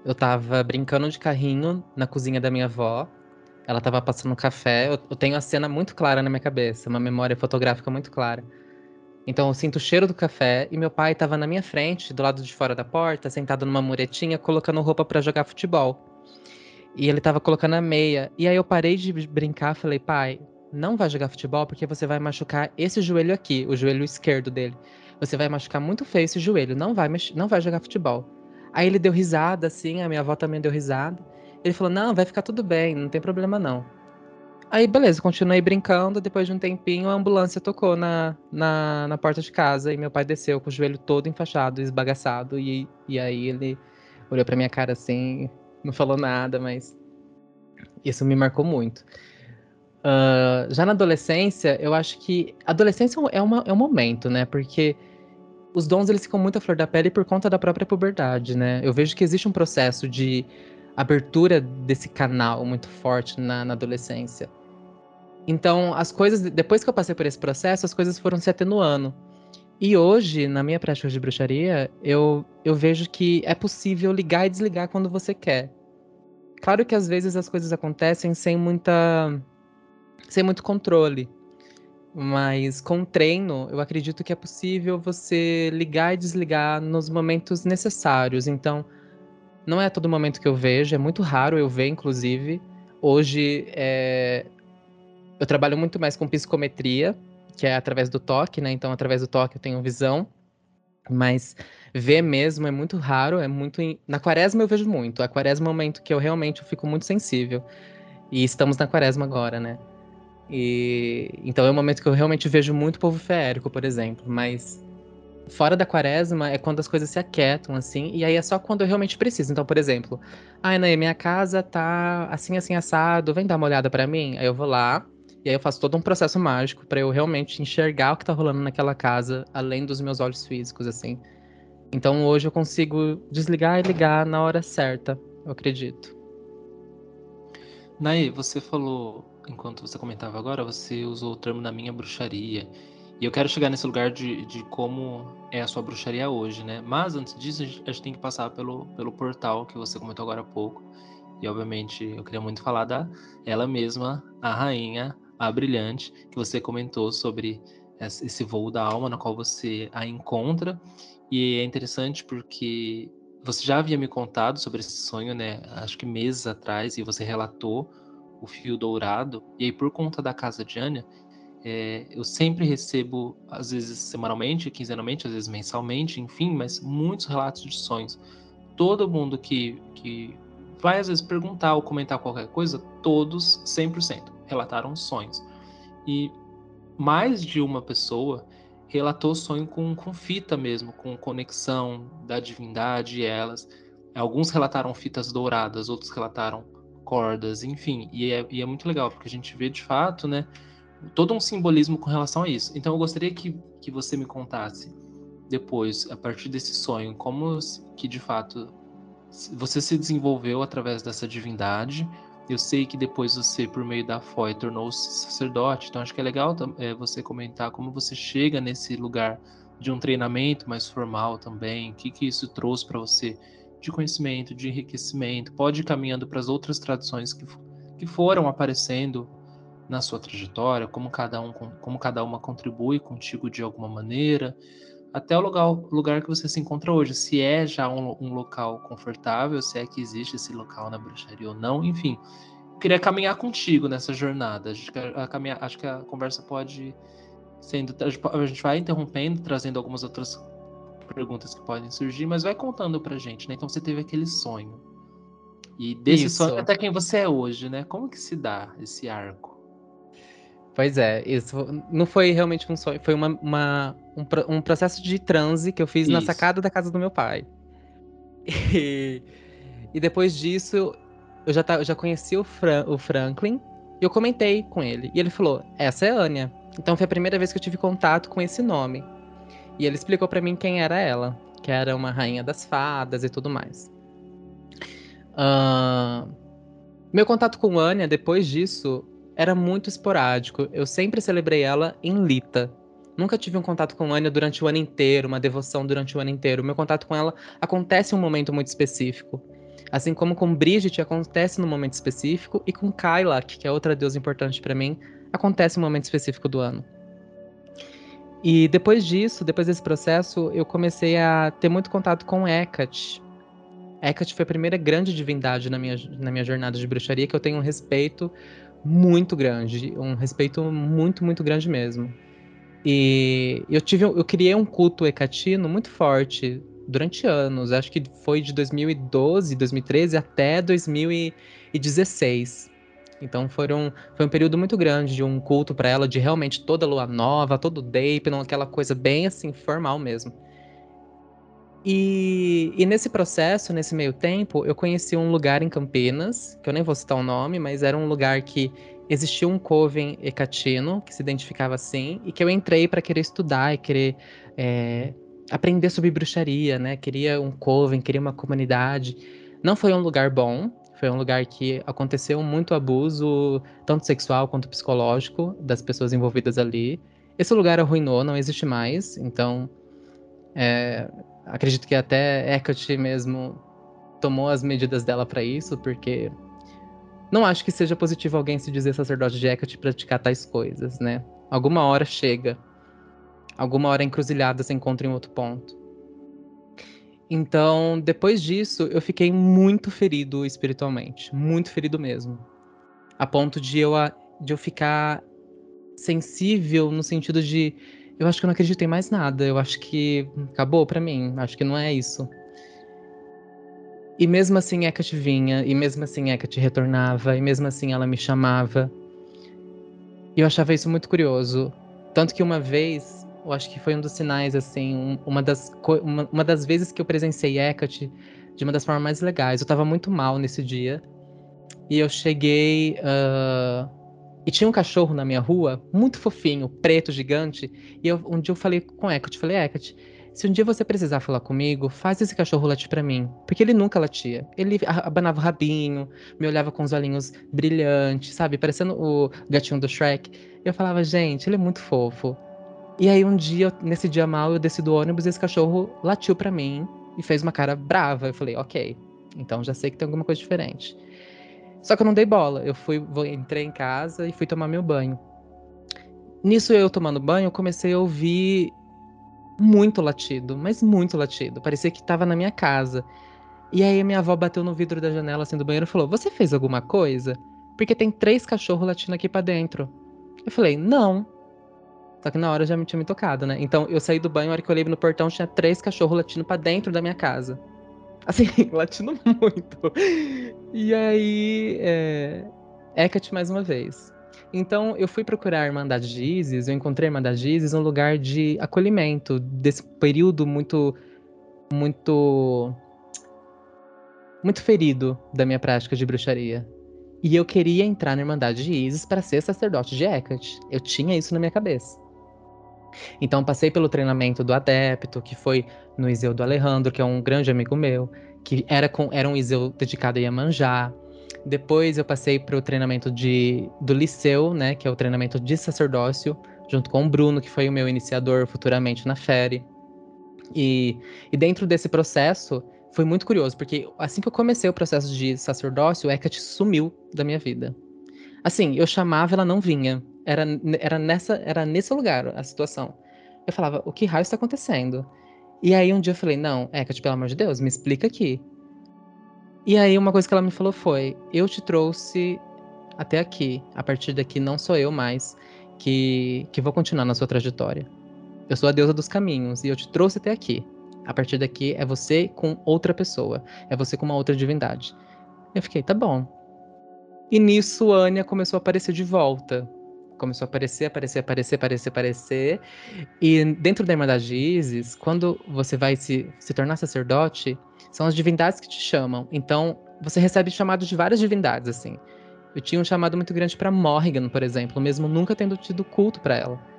Eu tava brincando de carrinho na cozinha da minha avó. Ela tava passando café. Eu, eu tenho a cena muito clara na minha cabeça, uma memória fotográfica muito clara. Então eu sinto o cheiro do café e meu pai estava na minha frente, do lado de fora da porta, sentado numa muretinha, colocando roupa para jogar futebol. E ele tava colocando a meia. E aí eu parei de brincar, falei, pai, não vai jogar futebol porque você vai machucar esse joelho aqui, o joelho esquerdo dele. Você vai machucar muito feio esse joelho, não vai, não vai jogar futebol. Aí ele deu risada, assim, a minha avó também deu risada. Ele falou, não, vai ficar tudo bem, não tem problema não. Aí, beleza, continuei brincando. Depois de um tempinho, a ambulância tocou na, na, na porta de casa e meu pai desceu com o joelho todo enfaixado, esbagaçado. E, e aí ele olhou pra minha cara assim, não falou nada, mas isso me marcou muito. Uh, já na adolescência, eu acho que adolescência é, uma, é um momento, né? Porque os dons eles ficam muito à flor da pele por conta da própria puberdade, né? Eu vejo que existe um processo de abertura desse canal muito forte na, na adolescência. Então, as coisas, depois que eu passei por esse processo, as coisas foram se atenuando. E hoje, na minha prática de bruxaria, eu, eu vejo que é possível ligar e desligar quando você quer. Claro que às vezes as coisas acontecem sem muita. sem muito controle. Mas com treino, eu acredito que é possível você ligar e desligar nos momentos necessários. Então, não é todo momento que eu vejo, é muito raro eu ver, inclusive. Hoje, é... eu trabalho muito mais com psicometria, que é através do toque, né? Então, através do toque eu tenho visão. Mas ver mesmo é muito raro, é muito. Na quaresma eu vejo muito. A quaresma é um momento que eu realmente fico muito sensível. E estamos na quaresma agora, né? E então é um momento que eu realmente vejo muito povo feérico, por exemplo. Mas fora da quaresma é quando as coisas se aquietam, assim, e aí é só quando eu realmente preciso. Então, por exemplo, ai, ah, minha casa tá assim, assim, assado, vem dar uma olhada para mim? Aí eu vou lá, e aí eu faço todo um processo mágico para eu realmente enxergar o que tá rolando naquela casa, além dos meus olhos físicos, assim. Então hoje eu consigo desligar e ligar na hora certa, eu acredito. Nai, você falou, enquanto você comentava agora, você usou o termo na minha bruxaria. E eu quero chegar nesse lugar de, de como é a sua bruxaria hoje, né? Mas antes disso, a gente tem que passar pelo, pelo portal que você comentou agora há pouco. E obviamente eu queria muito falar da ela mesma, a rainha a Brilhante, que você comentou sobre esse voo da alma, no qual você a encontra. E é interessante porque você já havia me contado sobre esse sonho, né? Acho que meses atrás, e você relatou o fio dourado. E aí, por conta da casa de Anya, é, eu sempre recebo, às vezes semanalmente, quinzenalmente, às vezes mensalmente, enfim, mas muitos relatos de sonhos. Todo mundo que, que vai, às vezes, perguntar ou comentar qualquer coisa, todos, 100% relataram sonhos. E mais de uma pessoa relatou sonho com, com fita mesmo, com conexão da divindade e elas. Alguns relataram fitas douradas, outros relataram cordas, enfim. E é, e é muito legal, porque a gente vê de fato, né? Todo um simbolismo com relação a isso. Então eu gostaria que, que você me contasse depois, a partir desse sonho, como que de fato você se desenvolveu através dessa divindade. Eu sei que depois você, por meio da FOI, tornou-se sacerdote, então acho que é legal é, você comentar como você chega nesse lugar de um treinamento mais formal também, o que, que isso trouxe para você de conhecimento, de enriquecimento, pode ir caminhando para as outras tradições que, que foram aparecendo na sua trajetória, como cada, um, como cada uma contribui contigo de alguma maneira, até o lugar, lugar que você se encontra hoje, se é já um, um, local confortável, se é que existe esse local na bruxaria ou não, enfim. Queria caminhar contigo nessa jornada. Acho que a, a caminhar, acho que a conversa pode sendo. A gente vai interrompendo, trazendo algumas outras perguntas que podem surgir, mas vai contando pra gente, né? Então você teve aquele sonho. E desse Isso. sonho até quem você é hoje, né? Como que se dá esse arco? Pois é, isso não foi realmente um sonho, foi uma, uma um, um, processo de transe que eu fiz isso. na sacada da casa do meu pai. E, e depois disso, eu já, tá, eu já conheci o, Fran, o Franklin e eu comentei com ele. E ele falou: Essa é a Anya. Então foi a primeira vez que eu tive contato com esse nome. E ele explicou para mim quem era ela, que era uma rainha das fadas e tudo mais. Uh, meu contato com Anya, depois disso, era muito esporádico. Eu sempre celebrei ela em Lita. Nunca tive um contato com Anya durante o ano inteiro, uma devoção durante o ano inteiro. Meu contato com ela acontece em um momento muito específico. Assim como com Brigitte acontece num momento específico, e com Kyla, que é outra deusa importante para mim, acontece em um momento específico do ano. E depois disso, depois desse processo, eu comecei a ter muito contato com Hecate. Hecate foi a primeira grande divindade na minha, na minha jornada de bruxaria que eu tenho um respeito muito grande, um respeito muito, muito grande mesmo. E eu tive, eu criei um culto hecatino muito forte durante anos. Acho que foi de 2012, 2013 até 2016. Então foram, foi um período muito grande de um culto para ela, de realmente toda lua nova, todo day, aquela coisa bem assim formal mesmo. E, e, nesse processo, nesse meio tempo, eu conheci um lugar em Campinas, que eu nem vou citar o nome, mas era um lugar que existia um coven hecatino, que se identificava assim, e que eu entrei para querer estudar e querer é, aprender sobre bruxaria, né? Queria um coven, queria uma comunidade. Não foi um lugar bom, foi um lugar que aconteceu muito abuso, tanto sexual quanto psicológico, das pessoas envolvidas ali. Esse lugar arruinou, não existe mais, então. É, acredito que até Hecate mesmo tomou as medidas dela para isso, porque não acho que seja positivo alguém se dizer sacerdote de Hecate praticar tais coisas, né? Alguma hora chega. Alguma hora encruzilhada se encontra em outro ponto. Então, depois disso, eu fiquei muito ferido espiritualmente. Muito ferido mesmo. A ponto de eu, de eu ficar sensível no sentido de eu acho que eu não acreditei mais nada. Eu acho que acabou para mim. Acho que não é isso. E mesmo assim Hecate vinha, e mesmo assim Hecate retornava, e mesmo assim ela me chamava. E eu achava isso muito curioso. Tanto que uma vez, eu acho que foi um dos sinais, assim, uma das, uma, uma das vezes que eu presenciei Hecate de uma das formas mais legais. Eu tava muito mal nesse dia. E eu cheguei. Uh e tinha um cachorro na minha rua, muito fofinho, preto, gigante. E eu, um dia eu falei com Hecate, falei, Hecate, se um dia você precisar falar comigo, faz esse cachorro latir para mim. Porque ele nunca latia. Ele abanava o rabinho, me olhava com os olhinhos brilhantes, sabe? Parecendo o gatinho do Shrek. E eu falava, gente, ele é muito fofo. E aí um dia, nesse dia mal, eu desci do ônibus e esse cachorro latiu para mim e fez uma cara brava. Eu falei, ok, então já sei que tem alguma coisa diferente. Só que eu não dei bola. Eu fui, entrei em casa e fui tomar meu banho. Nisso eu tomando banho, eu comecei a ouvir muito latido, mas muito latido. Parecia que estava na minha casa. E aí minha avó bateu no vidro da janela assim do banheiro e falou: "Você fez alguma coisa? Porque tem três cachorros latindo aqui para dentro". Eu falei: "Não". Só que na hora já me tinha me tocado, né? Então eu saí do banho, a hora que eu olhei no portão tinha três cachorros latindo para dentro da minha casa. Assim, latindo muito. E aí, é... Hecate mais uma vez. Então, eu fui procurar a Irmandade de Isis, eu encontrei a Irmandade de Isis um lugar de acolhimento desse período muito, muito, muito ferido da minha prática de bruxaria. E eu queria entrar na Irmandade de Isis para ser sacerdote de Hecate. Eu tinha isso na minha cabeça. Então passei pelo treinamento do adepto, que foi no Iseu do Alejandro, que é um grande amigo meu, que era, com, era um Iseu dedicado a Iemanjá. Depois eu passei para o treinamento de, do Liceu, né, que é o treinamento de sacerdócio, junto com o Bruno, que foi o meu iniciador futuramente na Fere. E, e dentro desse processo, foi muito curioso, porque assim que eu comecei o processo de sacerdócio, Hecate sumiu da minha vida. Assim, eu chamava, ela não vinha. Era, era, nessa, era nesse lugar a situação. Eu falava, o que raio está acontecendo? E aí um dia eu falei, não, Hecate, pelo amor de Deus, me explica aqui. E aí uma coisa que ela me falou foi, eu te trouxe até aqui. A partir daqui não sou eu mais que, que vou continuar na sua trajetória. Eu sou a deusa dos caminhos e eu te trouxe até aqui. A partir daqui é você com outra pessoa, é você com uma outra divindade. Eu fiquei, tá bom. E nisso Anya começou a aparecer de volta. Começou a aparecer, aparecer, aparecer, aparecer, aparecer. E dentro da Irmandade de Isis, quando você vai se, se tornar sacerdote, são as divindades que te chamam. Então, você recebe chamados de várias divindades, assim. Eu tinha um chamado muito grande para Morrigan, por exemplo, mesmo nunca tendo tido culto para ela.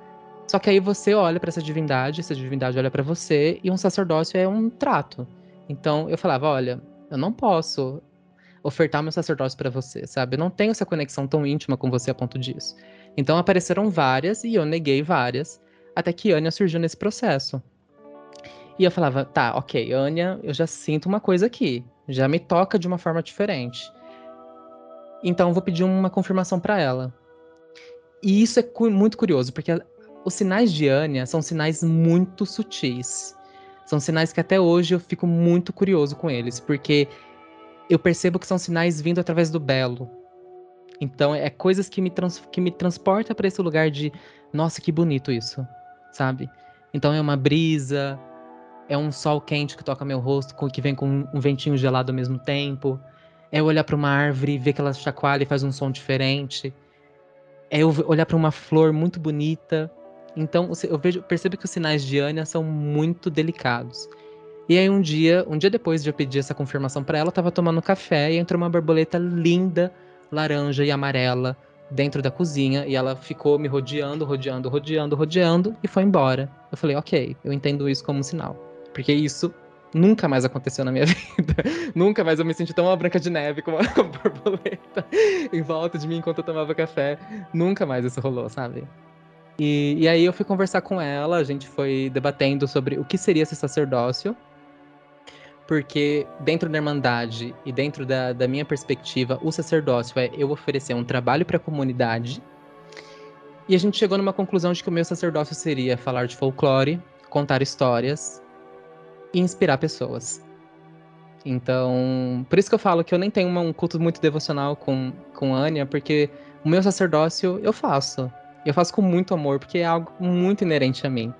Só que aí você olha para essa divindade, essa divindade olha para você e um sacerdócio é um trato. Então eu falava, olha, eu não posso ofertar meu sacerdócio para você, sabe? Eu não tenho essa conexão tão íntima com você a ponto disso. Então apareceram várias e eu neguei várias, até que Anya surgiu nesse processo. E eu falava, tá, ok, Anya, eu já sinto uma coisa aqui, já me toca de uma forma diferente. Então vou pedir uma confirmação para ela. E isso é muito curioso, porque os sinais de Anya são sinais muito sutis. São sinais que até hoje eu fico muito curioso com eles, porque eu percebo que são sinais vindo através do belo. Então é coisas que me, trans, que me transporta para esse lugar de, nossa, que bonito isso, sabe? Então é uma brisa, é um sol quente que toca meu rosto, que vem com um ventinho gelado ao mesmo tempo. É olhar para uma árvore, ver que ela chacoalha e faz um som diferente. É eu olhar para uma flor muito bonita então eu vejo, percebo que os sinais de Anya são muito delicados. E aí um dia, um dia depois de eu pedir essa confirmação para ela, eu tava tomando café e entrou uma borboleta linda, laranja e amarela dentro da cozinha e ela ficou me rodeando, rodeando, rodeando, rodeando e foi embora. Eu falei, ok, eu entendo isso como um sinal. Porque isso nunca mais aconteceu na minha vida. nunca mais eu me senti tão uma branca de neve como uma borboleta em volta de mim enquanto eu tomava café. Nunca mais isso rolou, sabe? E, e aí eu fui conversar com ela, a gente foi debatendo sobre o que seria esse sacerdócio. Porque dentro da Irmandade e dentro da, da minha perspectiva, o sacerdócio é eu oferecer um trabalho para a comunidade. E a gente chegou numa conclusão de que o meu sacerdócio seria falar de folclore, contar histórias e inspirar pessoas. Então, por isso que eu falo que eu nem tenho uma, um culto muito devocional com, com Anya, porque o meu sacerdócio eu faço. Eu faço com muito amor, porque é algo muito inerente a mim.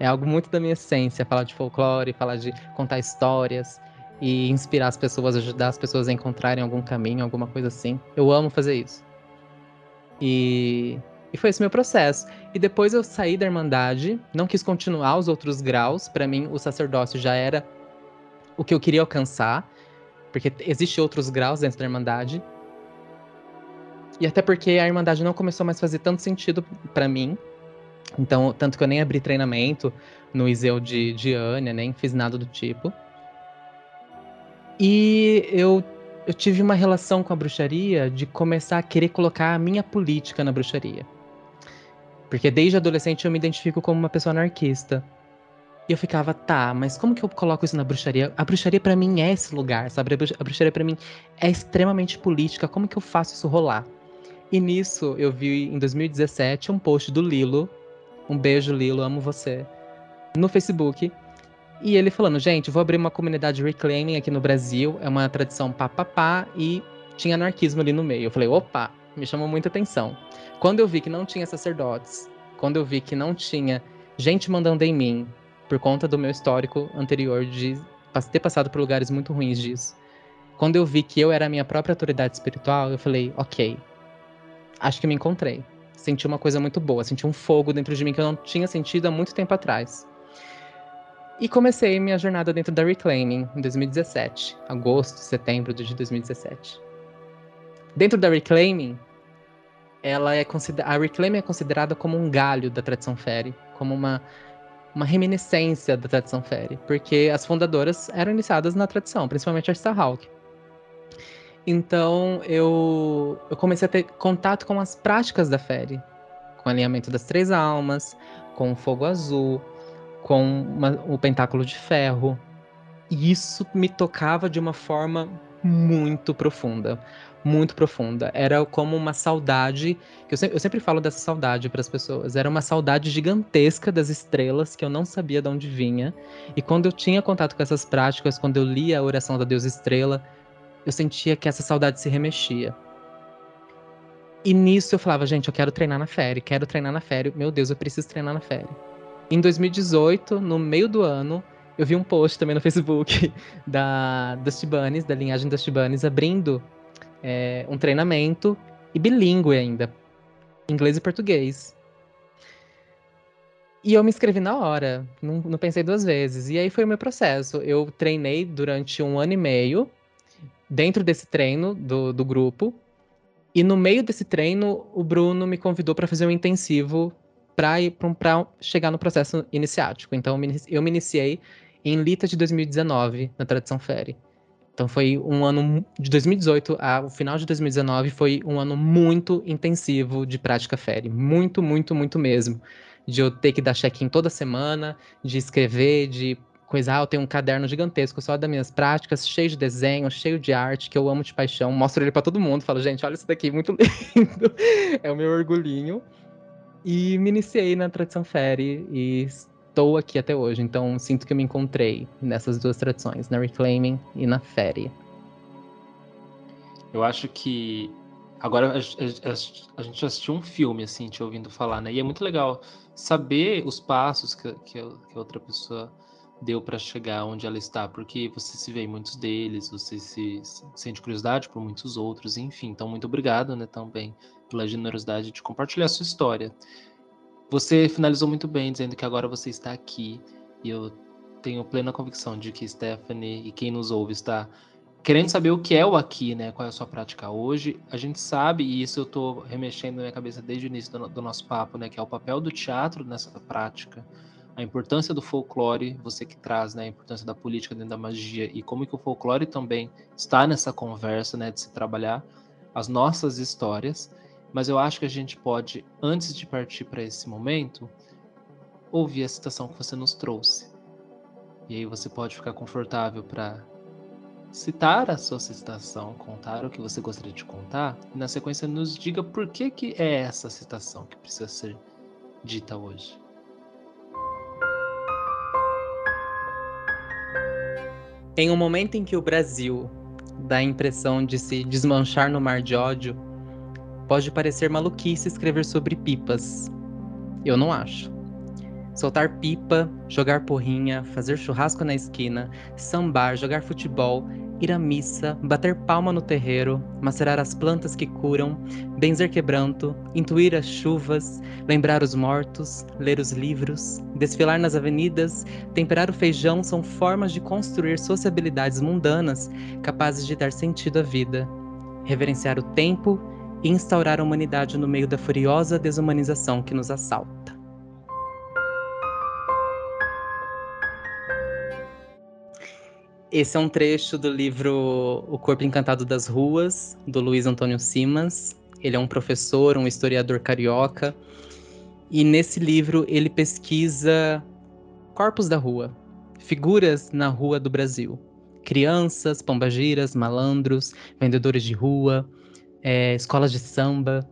É algo muito da minha essência, falar de folclore, falar de contar histórias e inspirar as pessoas, ajudar as pessoas a encontrarem algum caminho, alguma coisa assim. Eu amo fazer isso. E, e foi esse meu processo. E depois eu saí da Irmandade, não quis continuar os outros graus. Para mim, o sacerdócio já era o que eu queria alcançar, porque existem outros graus dentro da Irmandade. E até porque a Irmandade não começou mais a fazer tanto sentido para mim. Então, tanto que eu nem abri treinamento no Iseu de, de Anya, nem fiz nada do tipo. E eu, eu tive uma relação com a bruxaria de começar a querer colocar a minha política na bruxaria. Porque desde adolescente eu me identifico como uma pessoa anarquista. E eu ficava, tá, mas como que eu coloco isso na bruxaria? A bruxaria para mim é esse lugar, sabe? A bruxaria para mim é extremamente política. Como que eu faço isso rolar? E nisso eu vi em 2017 um post do Lilo. Um beijo, Lilo, amo você. No Facebook. E ele falando, gente, vou abrir uma comunidade reclaiming aqui no Brasil. É uma tradição papapá e tinha anarquismo ali no meio. Eu falei, opa, me chamou muita atenção. Quando eu vi que não tinha sacerdotes, quando eu vi que não tinha gente mandando em mim, por conta do meu histórico anterior de ter passado por lugares muito ruins disso. Quando eu vi que eu era a minha própria autoridade espiritual, eu falei, ok, acho que me encontrei. Senti uma coisa muito boa, senti um fogo dentro de mim que eu não tinha sentido há muito tempo atrás. E comecei minha jornada dentro da Reclaiming em 2017, agosto, setembro de 2017. Dentro da Reclaiming, ela é a Reclaiming é considerada como um galho da tradição fairy, como uma uma reminiscência da tradição fairy, porque as fundadoras eram iniciadas na tradição, principalmente a Starhawk. Então eu, eu comecei a ter contato com as práticas da fairy, com o alinhamento das três almas, com o fogo azul, com uma, o pentáculo de ferro. E isso me tocava de uma forma muito profunda muito profunda. Era como uma saudade, que eu sempre, eu sempre falo dessa saudade para as pessoas. Era uma saudade gigantesca das estrelas que eu não sabia de onde vinha. E quando eu tinha contato com essas práticas, quando eu lia a oração da Deus Estrela, eu sentia que essa saudade se remexia. E nisso eu falava, gente, eu quero treinar na féria, quero treinar na féria. Meu Deus, eu preciso treinar na féria. Em 2018, no meio do ano, eu vi um post também no Facebook da das Tibanes, da linhagem das Tibanes, abrindo é, um treinamento e bilíngue ainda, inglês e português. E eu me inscrevi na hora, não, não, pensei duas vezes. E aí foi o meu processo. Eu treinei durante um ano e meio, dentro desse treino do, do grupo. E no meio desse treino, o Bruno me convidou para fazer um intensivo para chegar no processo iniciático. Então eu me iniciei em Lita de 2019, na Tradição Fere. Então foi um ano de 2018 ao final de 2019 foi um ano muito intensivo de prática fere, muito, muito, muito mesmo. De eu ter que dar check-in toda semana, de escrever, de coisar, eu tenho um caderno gigantesco só das minhas práticas, cheio de desenho, cheio de arte, que eu amo de paixão. Mostro ele para todo mundo, falo, gente, olha isso daqui, muito lindo. é o meu orgulhinho. E me iniciei na tradição fere e estou aqui até hoje. Então sinto que eu me encontrei nessas duas tradições, na Reclaiming e na Fairy. Eu acho que agora a, a, gente assistiu um filme assim, te ouvindo falar, né? E é muito legal saber os passos que, que, que outra pessoa deu para chegar onde ela está, porque você se vê em muitos deles, você se, se, sente curiosidade por muitos outros, enfim. Então, muito obrigado, né, também pela generosidade de compartilhar a sua história. Você finalizou muito bem dizendo que agora você está aqui e eu tenho plena convicção de que Stephanie e quem nos ouve está querendo saber o que é o aqui, né? Qual é a sua prática hoje? A gente sabe, e isso eu estou remexendo na minha cabeça desde o início do, do, nosso papo, né? Que é o papel do teatro nessa prática, a importância do folclore, você que traz, né? A importância da política dentro da magia e como que o folclore também está nessa conversa, né? De se trabalhar as nossas histórias. Mas eu acho que a gente pode, antes de partir para esse momento, ouvir a citação que você nos trouxe. E aí você pode ficar confortável para citar a sua citação, contar o que você gostaria de contar, e na sequência nos diga por que, que é essa citação que precisa ser dita hoje. Em um momento em que o Brasil dá a impressão de se desmanchar no mar de ódio, Pode parecer maluquice escrever sobre pipas. Eu não acho. Soltar pipa, jogar porrinha, fazer churrasco na esquina, sambar, jogar futebol, ir à missa, bater palma no terreiro, macerar as plantas que curam, benzer quebranto, intuir as chuvas, lembrar os mortos, ler os livros, desfilar nas avenidas, temperar o feijão são formas de construir sociabilidades mundanas capazes de dar sentido à vida. Reverenciar o tempo e instaurar a humanidade no meio da furiosa desumanização que nos assalta. Esse é um trecho do livro O Corpo Encantado das Ruas, do Luiz Antônio Simas. Ele é um professor, um historiador carioca. E nesse livro ele pesquisa corpos da rua, figuras na rua do Brasil. Crianças, pombagiras, malandros, vendedores de rua, é, escolas de samba.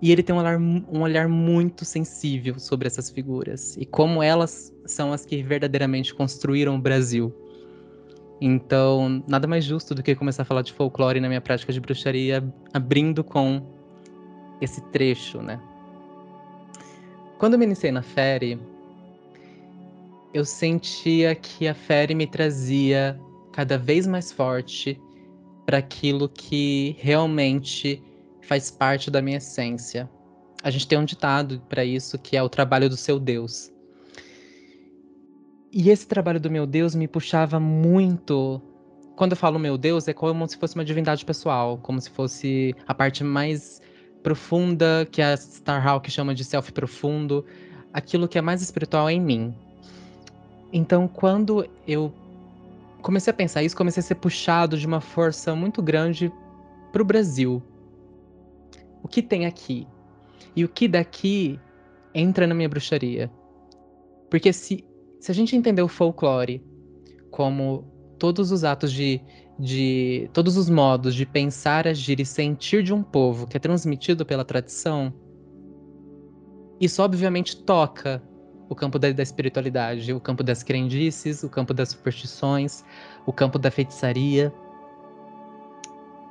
E ele tem um olhar, um olhar muito sensível sobre essas figuras e como elas são as que verdadeiramente construíram o Brasil. Então, nada mais justo do que começar a falar de folclore na minha prática de bruxaria, abrindo com esse trecho, né? Quando eu me iniciei na Fere, eu sentia que a Fere me trazia cada vez mais forte para aquilo que realmente faz parte da minha essência. A gente tem um ditado para isso que é o trabalho do seu Deus. E esse trabalho do meu Deus me puxava muito quando eu falo meu Deus, é como se fosse uma divindade pessoal, como se fosse a parte mais profunda que a Starhawk chama de self profundo, aquilo que é mais espiritual em mim. Então, quando eu comecei a pensar isso, comecei a ser puxado de uma força muito grande para o Brasil. O que tem aqui? E o que daqui entra na minha bruxaria? Porque se, se a gente entender o folclore como todos os atos de, de. todos os modos de pensar, agir e sentir de um povo que é transmitido pela tradição, isso obviamente toca o campo da, da, espiritualidade, o campo das crendices, o campo das superstições, o campo da feitiçaria.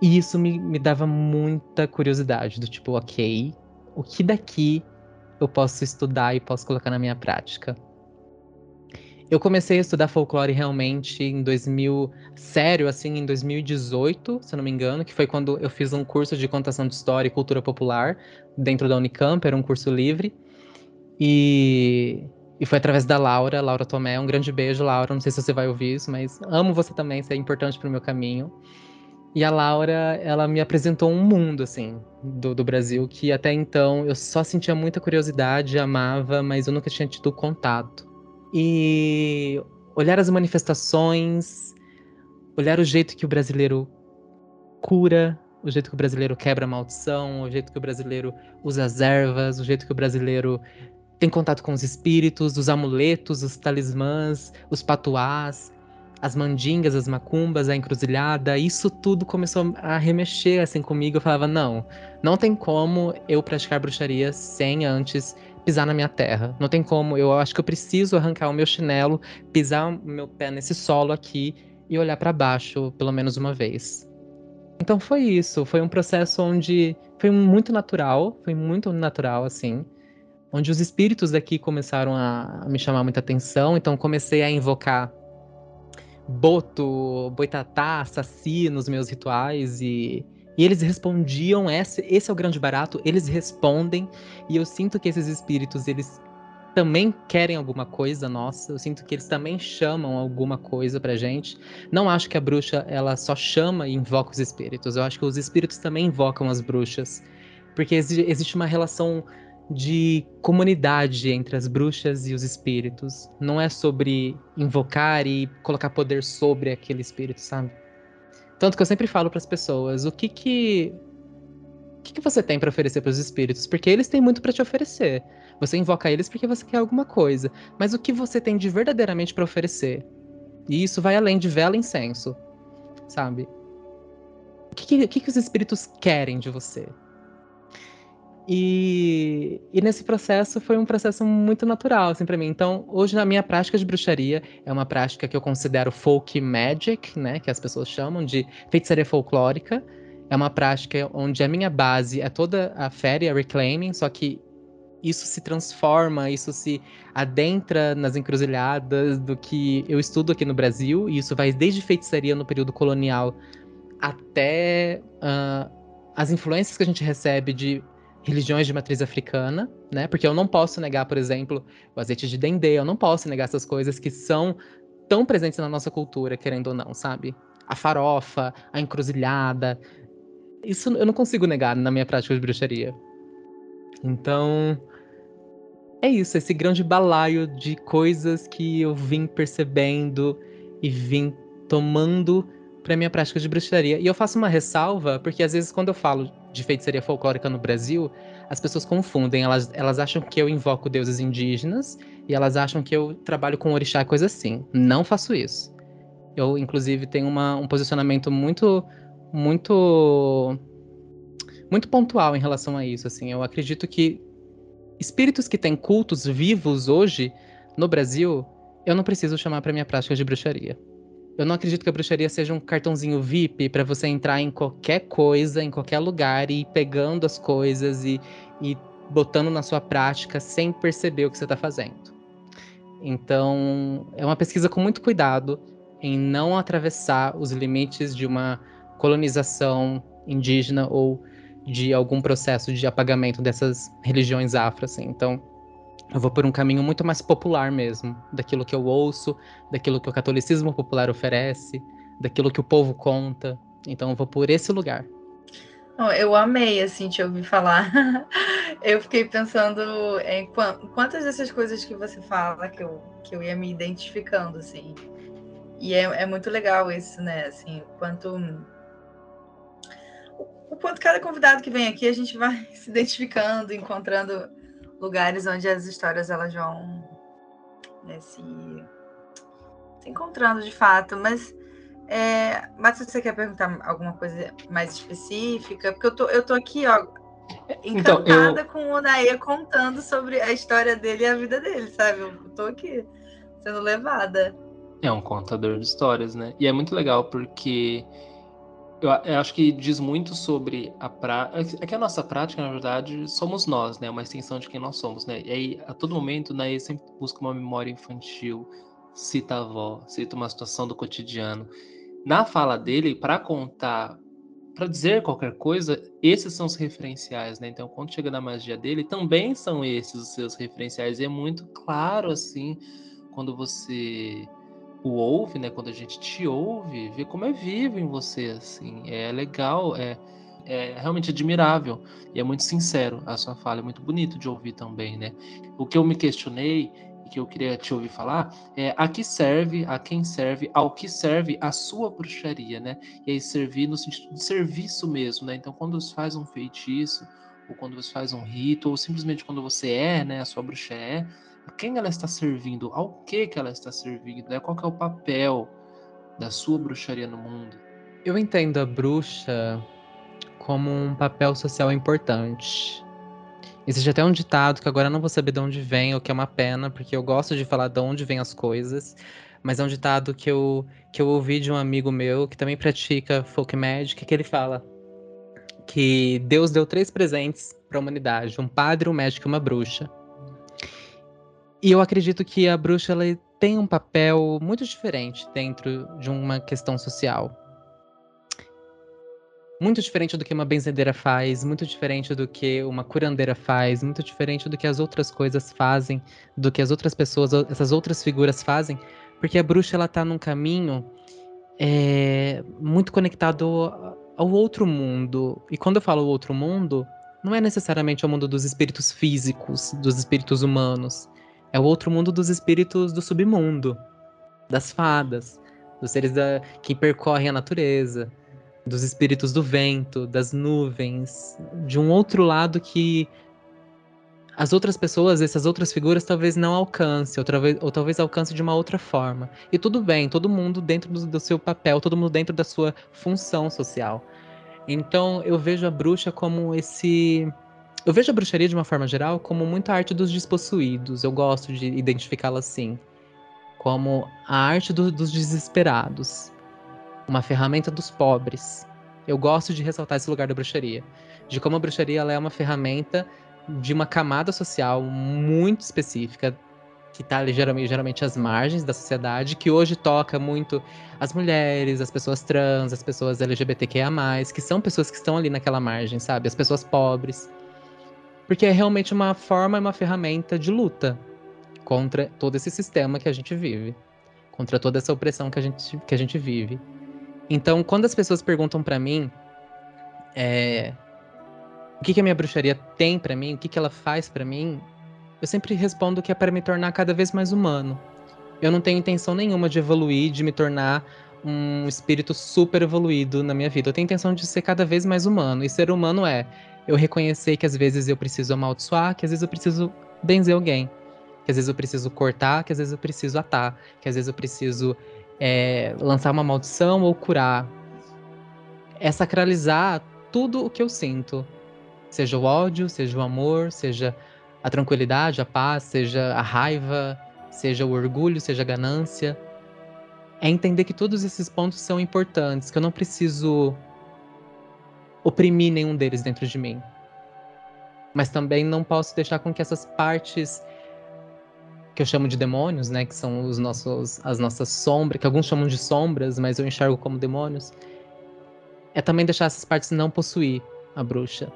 E isso me, me dava muita curiosidade, do tipo, ok, o que daqui eu posso estudar e posso colocar na minha prática? Eu comecei a estudar folclore realmente em 2000, sério, assim, em 2018, se eu não me engano, que foi quando eu fiz um curso de contação de história e cultura popular dentro da Unicamp, era um curso livre. E, e foi através da Laura, Laura Tomé. Um grande beijo, Laura. Não sei se você vai ouvir isso, mas amo você também, você é importante para o meu caminho. E a Laura, ela me apresentou um mundo, assim, do, do Brasil, que até então eu só sentia muita curiosidade, amava, mas eu nunca tinha tido contato e olhar as manifestações, olhar o jeito que o brasileiro cura, o jeito que o brasileiro quebra a maldição, o jeito que o brasileiro usa as ervas, o jeito que o brasileiro tem contato com os espíritos, os amuletos, os talismãs, os patuás, as mandingas, as macumbas, a encruzilhada, isso tudo começou a remexer assim comigo. Eu falava, não, não tem como eu praticar bruxaria sem antes pisar na minha terra. Não tem como. Eu acho que eu preciso arrancar o meu chinelo, pisar o meu pé nesse solo aqui e olhar para baixo pelo menos uma vez. Então foi isso. Foi um processo onde foi muito natural, foi muito natural assim, onde os espíritos daqui começaram a me chamar muita atenção. Então comecei a invocar Boto, Boitatá, Saci nos meus rituais e e eles respondiam, esse, esse é o grande barato, eles respondem, e eu sinto que esses espíritos, eles também querem alguma coisa nossa, eu sinto que eles também chamam alguma coisa pra gente. Não acho que a bruxa, ela só chama e invoca os espíritos, eu acho que os espíritos também invocam as bruxas, porque existe uma relação de comunidade entre as bruxas e os espíritos. Não é sobre invocar e colocar poder sobre aquele espírito, sabe? Tanto que eu sempre falo para as pessoas, o que que o que, que você tem para oferecer para os espíritos? Porque eles têm muito para te oferecer. Você invoca eles porque você quer alguma coisa, mas o que você tem de verdadeiramente para oferecer? E isso vai além de vela e incenso, sabe? O que, que, que os espíritos querem de você? E, e, nesse processo foi um processo muito natural, assim, para mim. Então, hoje na minha prática de bruxaria, é uma prática que eu considero folk magic, né, que as pessoas chamam de feitiçaria folclórica. É uma prática onde a minha base é toda a fairy, a reclaiming, só que isso se transforma, isso se adentra nas encruzilhadas do que eu estudo aqui no Brasil, e isso vai desde feitiçaria no período colonial até uh, as influências que a gente recebe de religiões de matriz africana, né? Porque eu não posso negar, por exemplo, o azeite de dendê, eu não posso negar essas coisas que são tão presentes na nossa cultura, querendo ou não, sabe? A farofa, a encruzilhada. Isso eu não consigo negar na minha prática de bruxaria. Então, é isso, esse grande balaio de coisas que eu vim percebendo e vim tomando para minha prática de bruxaria. E eu faço uma ressalva, porque às vezes quando eu falo de feitiçaria folclórica no Brasil, as pessoas confundem. Elas, elas acham que eu invoco deuses indígenas e elas acham que eu trabalho com orixá, coisa assim. Não faço isso. Eu, inclusive, tenho uma, um posicionamento muito, muito, muito pontual em relação a isso. Assim, eu acredito que espíritos que têm cultos vivos hoje no Brasil, eu não preciso chamar para minha prática de bruxaria. Eu não acredito que a bruxaria seja um cartãozinho VIP para você entrar em qualquer coisa, em qualquer lugar e ir pegando as coisas e, e botando na sua prática sem perceber o que você está fazendo. Então, é uma pesquisa com muito cuidado em não atravessar os limites de uma colonização indígena ou de algum processo de apagamento dessas religiões afro. Assim. Então, eu vou por um caminho muito mais popular mesmo, daquilo que eu ouço, daquilo que o catolicismo popular oferece, daquilo que o povo conta. Então eu vou por esse lugar. Eu amei, assim, te ouvir falar. eu fiquei pensando em quantas dessas coisas que você fala que eu, que eu ia me identificando, assim. E é, é muito legal isso, né? Assim, quanto o quanto cada convidado que vem aqui a gente vai se identificando, encontrando lugares onde as histórias elas vão né, se, se encontrando de fato. Mas é, mas você quer perguntar alguma coisa mais específica? Porque eu tô, eu tô aqui, ó, encantada então, eu... com o Naê contando sobre a história dele e a vida dele, sabe? Eu tô aqui sendo levada. É um contador de histórias, né? E é muito legal porque eu, eu acho que diz muito sobre a prática. É que a nossa prática, na verdade, somos nós, né? Uma extensão de quem nós somos, né? E aí, a todo momento, o Naê sempre busca uma memória infantil, cita a avó, cita uma situação do cotidiano na fala dele, para contar, para dizer qualquer coisa, esses são os referenciais, né? Então, quando chega na magia dele, também são esses os seus referenciais. E é muito claro, assim, quando você o ouve, né? Quando a gente te ouve, vê como é vivo em você, assim. É legal, é, é realmente admirável e é muito sincero a sua fala, é muito bonito de ouvir também, né? O que eu me questionei e que eu queria te ouvir falar é a que serve, a quem serve, ao que serve a sua bruxaria, né? E aí servir no sentido de serviço mesmo, né? Então quando você faz um feitiço, ou quando você faz um rito, ou simplesmente quando você é, né, a sua bruxa é, a quem ela está servindo, ao que que ela está servindo, né? Qual é o papel da sua bruxaria no mundo? Eu entendo a bruxa como um papel social importante. Existe até um ditado que agora eu não vou saber de onde vem, o que é uma pena, porque eu gosto de falar de onde vêm as coisas. Mas é um ditado que eu, que eu ouvi de um amigo meu que também pratica folk magic, que ele fala que Deus deu três presentes para a humanidade: um padre, um médico e uma bruxa. E eu acredito que a bruxa ela tem um papel muito diferente dentro de uma questão social muito diferente do que uma benzedeira faz, muito diferente do que uma curandeira faz, muito diferente do que as outras coisas fazem, do que as outras pessoas, essas outras figuras fazem, porque a bruxa ela tá num caminho é, muito conectado ao outro mundo. E quando eu falo outro mundo, não é necessariamente o mundo dos espíritos físicos, dos espíritos humanos. É o outro mundo dos espíritos do submundo, das fadas, dos seres da, que percorrem a natureza dos espíritos do vento, das nuvens, de um outro lado que as outras pessoas, essas outras figuras, talvez não alcance, ou talvez, ou talvez alcance de uma outra forma. E tudo bem, todo mundo dentro do, do seu papel, todo mundo dentro da sua função social. Então eu vejo a bruxa como esse. Eu vejo a bruxaria de uma forma geral como muita arte dos despossuídos. Eu gosto de identificá-la assim. Como a arte do, dos desesperados uma ferramenta dos pobres. Eu gosto de ressaltar esse lugar da bruxaria, de como a bruxaria é uma ferramenta de uma camada social muito específica que está geralmente, geralmente às margens da sociedade, que hoje toca muito as mulheres, as pessoas trans, as pessoas LGBTQIA+, que são pessoas que estão ali naquela margem, sabe? As pessoas pobres. Porque é realmente uma forma e uma ferramenta de luta contra todo esse sistema que a gente vive, contra toda essa opressão que a gente, que a gente vive. Então, quando as pessoas perguntam para mim é, o que, que, a minha bruxaria tem para mim, o que, que ela faz para mim, eu sempre respondo que é para me tornar cada vez mais humano. Eu não tenho intenção nenhuma de evoluir, de me tornar um espírito super evoluído na minha vida. Eu tenho intenção de ser cada vez mais humano. E ser humano é eu reconhecer que às vezes eu preciso amaldiçoar, que às vezes eu preciso benzer alguém, que às vezes eu preciso cortar, que às vezes eu preciso atar, que às vezes eu preciso é, lançar uma maldição ou curar. É sacralizar tudo o que eu sinto. Seja o ódio, seja o amor, seja a tranquilidade, a paz, seja a raiva, seja o orgulho, seja a ganância. É entender que todos esses pontos são importantes, que eu não preciso oprimir nenhum deles dentro de mim. Mas também não posso deixar com que essas partes que eu chamo de demônios, né, que são os nossos, as nossas sombras, que alguns chamam de sombras, mas eu enxergo como demônios, é também deixar essas partes não possuir a bruxa.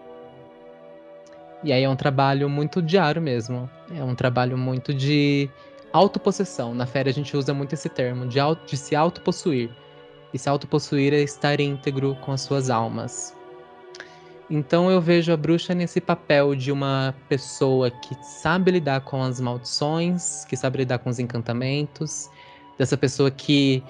E aí é um trabalho muito diário mesmo. É um trabalho muito de autopossessão. Na férias a gente usa muito esse termo, de, auto, de se autopossuir. e se autopossuir é estar íntegro com as suas almas. Então eu vejo a bruxa nesse papel de uma pessoa que sabe lidar com as maldições, que sabe lidar com os encantamentos, dessa pessoa que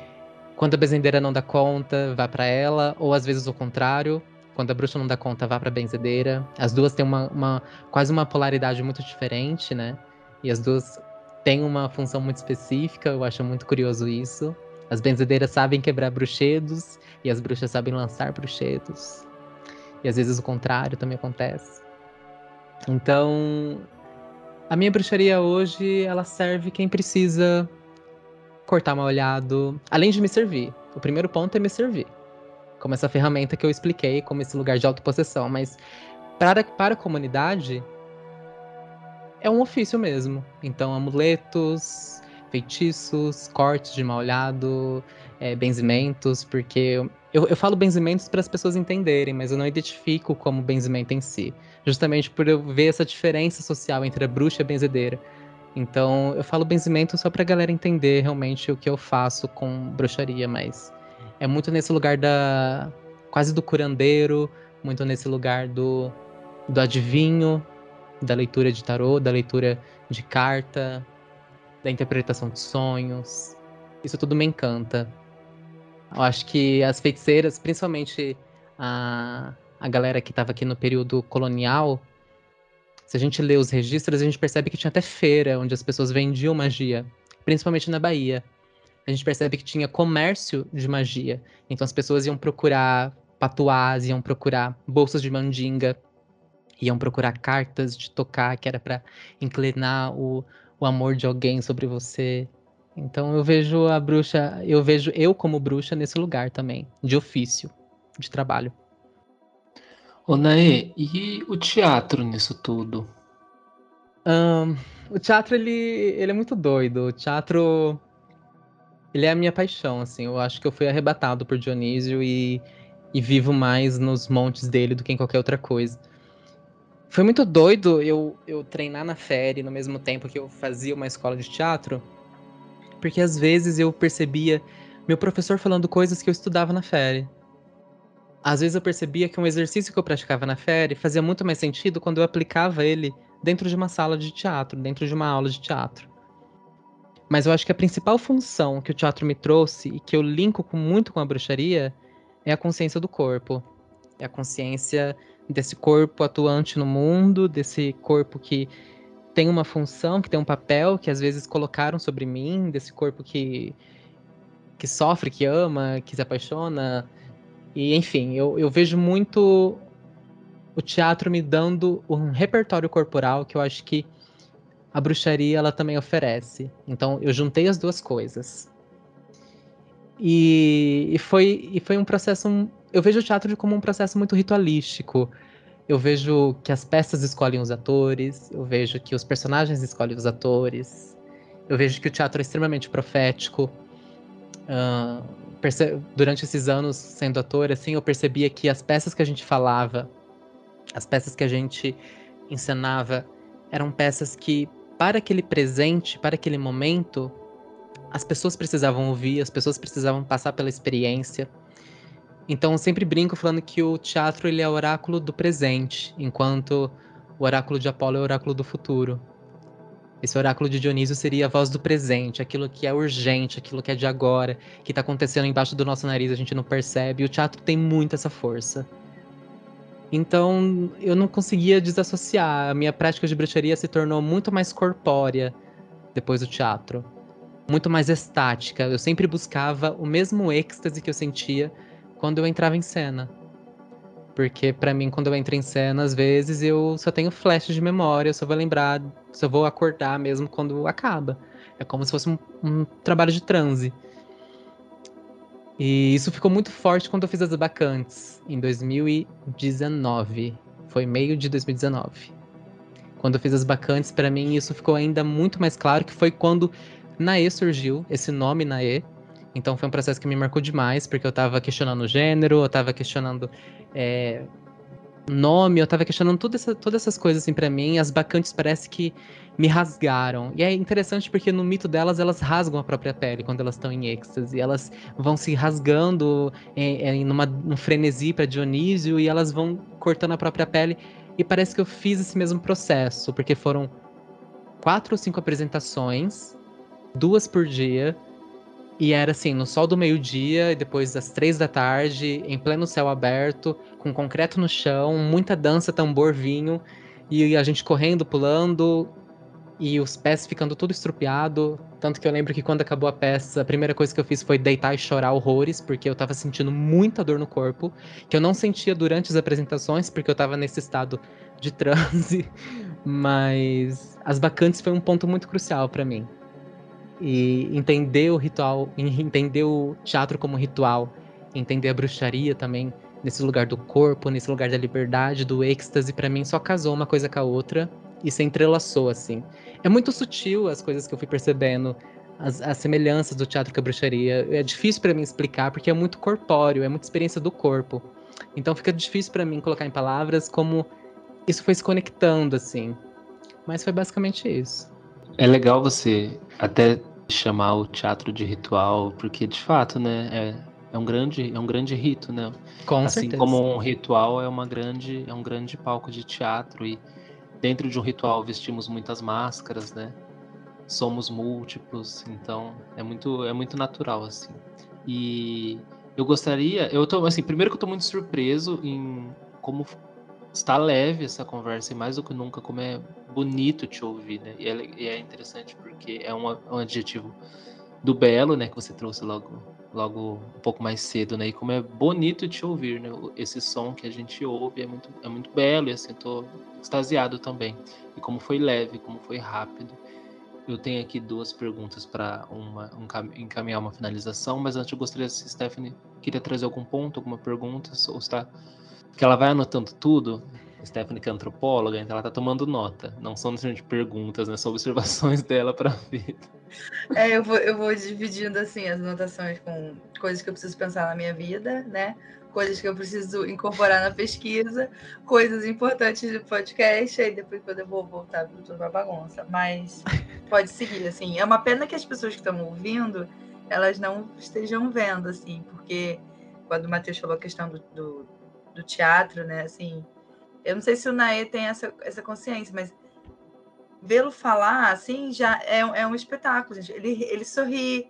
quando a benzedeira não dá conta, vá para ela, ou às vezes o contrário, quando a bruxa não dá conta, vá para benzedeira. As duas têm uma, uma quase uma polaridade muito diferente, né? E as duas têm uma função muito específica, eu acho muito curioso isso. As benzedeiras sabem quebrar bruxedos e as bruxas sabem lançar bruxedos. E às vezes o contrário também acontece. Então, a minha bruxaria hoje, ela serve quem precisa cortar mal olhado, além de me servir. O primeiro ponto é me servir. Como essa ferramenta que eu expliquei, como esse lugar de autopossessão, mas para, para a comunidade é um ofício mesmo. Então, amuletos, feitiços, cortes de mal olhado, é, benzimentos, porque eu, eu falo benzimentos para as pessoas entenderem, mas eu não identifico como benzimento em si. Justamente por eu ver essa diferença social entre a bruxa e a benzedeira. Então, eu falo benzimento só pra galera entender realmente o que eu faço com bruxaria, mas é muito nesse lugar da. quase do curandeiro, muito nesse lugar do, do adivinho, da leitura de tarô, da leitura de carta, da interpretação de sonhos. Isso tudo me encanta. Eu acho que as feiticeiras, principalmente a, a galera que estava aqui no período colonial, se a gente lê os registros, a gente percebe que tinha até feira onde as pessoas vendiam magia, principalmente na Bahia. A gente percebe que tinha comércio de magia. Então as pessoas iam procurar patuás, iam procurar bolsas de mandinga, iam procurar cartas de tocar, que era para inclinar o, o amor de alguém sobre você. Então eu vejo a bruxa, eu vejo eu como bruxa nesse lugar também, de ofício, de trabalho. Ô Naê, e o teatro nisso tudo? Um, o teatro, ele, ele é muito doido. O teatro, ele é a minha paixão, assim. Eu acho que eu fui arrebatado por Dionísio e, e vivo mais nos montes dele do que em qualquer outra coisa. Foi muito doido eu, eu treinar na férie no mesmo tempo que eu fazia uma escola de teatro, porque às vezes eu percebia meu professor falando coisas que eu estudava na férie. Às vezes eu percebia que um exercício que eu praticava na férie fazia muito mais sentido quando eu aplicava ele dentro de uma sala de teatro, dentro de uma aula de teatro. Mas eu acho que a principal função que o teatro me trouxe e que eu linko com, muito com a bruxaria é a consciência do corpo. É a consciência desse corpo atuante no mundo, desse corpo que tem uma função, que tem um papel que às vezes colocaram sobre mim, desse corpo que que sofre, que ama, que se apaixona. E enfim, eu, eu vejo muito o teatro me dando um repertório corporal que eu acho que a bruxaria ela também oferece. Então eu juntei as duas coisas. E, e, foi, e foi um processo eu vejo o teatro como um processo muito ritualístico. Eu vejo que as peças escolhem os atores, eu vejo que os personagens escolhem os atores, eu vejo que o teatro é extremamente profético. Uh, durante esses anos sendo ator, assim, eu percebia que as peças que a gente falava, as peças que a gente encenava, eram peças que, para aquele presente, para aquele momento, as pessoas precisavam ouvir, as pessoas precisavam passar pela experiência. Então eu sempre brinco falando que o teatro ele é o oráculo do presente, enquanto o oráculo de Apolo é o oráculo do futuro. Esse oráculo de Dionísio seria a voz do presente, aquilo que é urgente, aquilo que é de agora, que está acontecendo embaixo do nosso nariz, a gente não percebe. E o teatro tem muito essa força. Então, eu não conseguia desassociar. A minha prática de bruxaria se tornou muito mais corpórea depois do teatro. Muito mais estática. Eu sempre buscava o mesmo êxtase que eu sentia quando eu entrava em cena. Porque para mim, quando eu entro em cena, às vezes eu só tenho flash de memória, eu só vou lembrar, só vou acordar mesmo quando acaba. É como se fosse um, um trabalho de transe. E isso ficou muito forte quando eu fiz as bacantes, em 2019. Foi meio de 2019. Quando eu fiz as bacantes, para mim isso ficou ainda muito mais claro, que foi quando Nae surgiu, esse nome Nae, então foi um processo que me marcou demais, porque eu tava questionando gênero, eu tava questionando é, nome, eu tava questionando toda essa, todas essas coisas assim para mim. As bacantes parece que me rasgaram. E é interessante porque no mito delas, elas rasgam a própria pele quando elas estão em êxtase. Elas vão se rasgando em, em numa, num frenesi para Dionísio e elas vão cortando a própria pele. E parece que eu fiz esse mesmo processo, porque foram quatro ou cinco apresentações, duas por dia. E era assim, no sol do meio-dia, e depois das três da tarde, em pleno céu aberto, com concreto no chão, muita dança, tambor, vinho, e a gente correndo, pulando, e os pés ficando tudo estrupiado. Tanto que eu lembro que quando acabou a peça, a primeira coisa que eu fiz foi deitar e chorar horrores, porque eu tava sentindo muita dor no corpo, que eu não sentia durante as apresentações, porque eu tava nesse estado de transe. Mas as bacantes foi um ponto muito crucial para mim e entender o ritual, entender o teatro como ritual, entender a bruxaria também nesse lugar do corpo, nesse lugar da liberdade, do êxtase, para mim só casou uma coisa com a outra e se entrelaçou assim. É muito sutil as coisas que eu fui percebendo, as, as semelhanças do teatro com a bruxaria. É difícil para mim explicar porque é muito corpóreo, é muita experiência do corpo. Então fica difícil para mim colocar em palavras como isso foi se conectando assim. Mas foi basicamente isso. É legal você até chamar o teatro de ritual, porque de fato, né, é, é um grande, é um grande rito, né? Com assim certeza. como um ritual é uma grande, é um grande palco de teatro e dentro de um ritual vestimos muitas máscaras, né? Somos múltiplos, então é muito, é muito natural assim. E eu gostaria, eu tô assim, primeiro que eu tô muito surpreso em como está leve essa conversa e mais do que nunca como é bonito te ouvir, né? E é, e é interessante porque é um, adjetivo do belo, né? Que você trouxe logo, logo um pouco mais cedo, né? E como é bonito te ouvir, né? Esse som que a gente ouve é muito, é muito belo e assim, tô extasiado também. E como foi leve, como foi rápido. Eu tenho aqui duas perguntas para uma um, encaminhar uma finalização, mas antes eu gostaria se Stephanie queria trazer algum ponto, alguma pergunta, ou está que ela vai anotando tudo. Stephanie, que é antropóloga, então ela tá tomando nota. Não são necessariamente perguntas, né? São observações dela para a vida. É, eu vou, eu vou dividindo assim as anotações com coisas que eu preciso pensar na minha vida, né? Coisas que eu preciso incorporar na pesquisa, coisas importantes do podcast, aí depois quando eu vou voltar tudo uma bagunça. Mas pode seguir, assim. É uma pena que as pessoas que estão ouvindo, elas não estejam vendo, assim, porque quando o Matheus falou a questão do, do do teatro, né? Assim, eu não sei se o Naê tem essa, essa consciência, mas vê-lo falar, assim, já é, é um espetáculo, gente. Ele, ele sorri,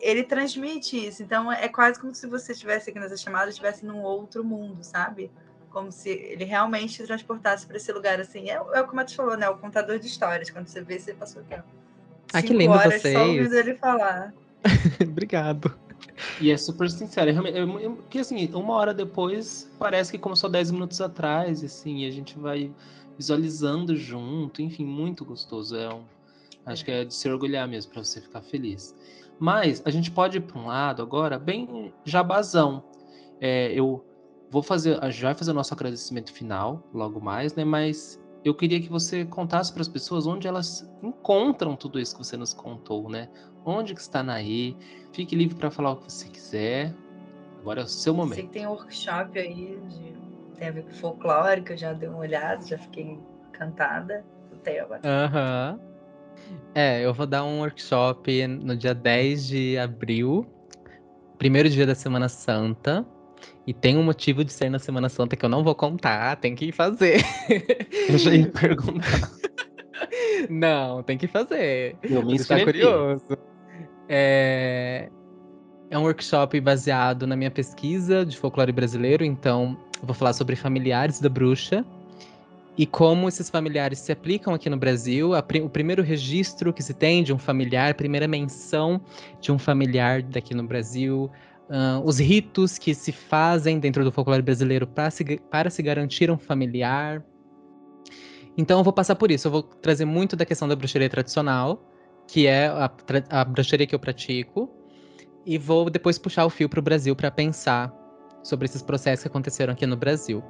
ele transmite isso. Então, é quase como se você estivesse aqui nessa chamada, estivesse num outro mundo, sabe? Como se ele realmente transportasse para esse lugar, assim. É, é o que o falou, né? O contador de histórias. Quando você vê, você passou aqui, ó. Ah, que lindo horas vocês. só ouvindo ele falar. Obrigado. E é super sincero. É, porque assim, uma hora depois parece que começou 10 minutos atrás, assim, e a gente vai visualizando junto, enfim, muito gostoso. É um, acho que é de se orgulhar mesmo para você ficar feliz. Mas a gente pode ir para um lado agora bem jabazão. É, eu vou fazer, a gente vai fazer o nosso agradecimento final logo mais, né? Mas eu queria que você contasse para as pessoas onde elas encontram tudo isso que você nos contou, né? Onde que está Naí? Fique livre para falar o que você quiser. Agora é o seu momento. Sei que tem um workshop aí de tem a ver com folclore, que eu já dei uma olhada, já fiquei encantada do tema. Aham. Uhum. É, eu vou dar um workshop no dia 10 de abril, primeiro dia da Semana Santa. E tem um motivo de ser na Semana Santa que eu não vou contar, tem que fazer. Eu já ia perguntar. não, tem que fazer. Eu me Está curioso. É... é um workshop baseado na minha pesquisa de folclore brasileiro, então eu vou falar sobre familiares da bruxa e como esses familiares se aplicam aqui no Brasil. o primeiro registro que se tem de um familiar, a primeira menção de um familiar daqui no Brasil, uh, os ritos que se fazem dentro do folclore brasileiro para se, para se garantir um familiar. Então eu vou passar por isso. Eu vou trazer muito da questão da bruxaria tradicional, que é a, a bruxaria que eu pratico, e vou depois puxar o fio para o Brasil para pensar sobre esses processos que aconteceram aqui no Brasil.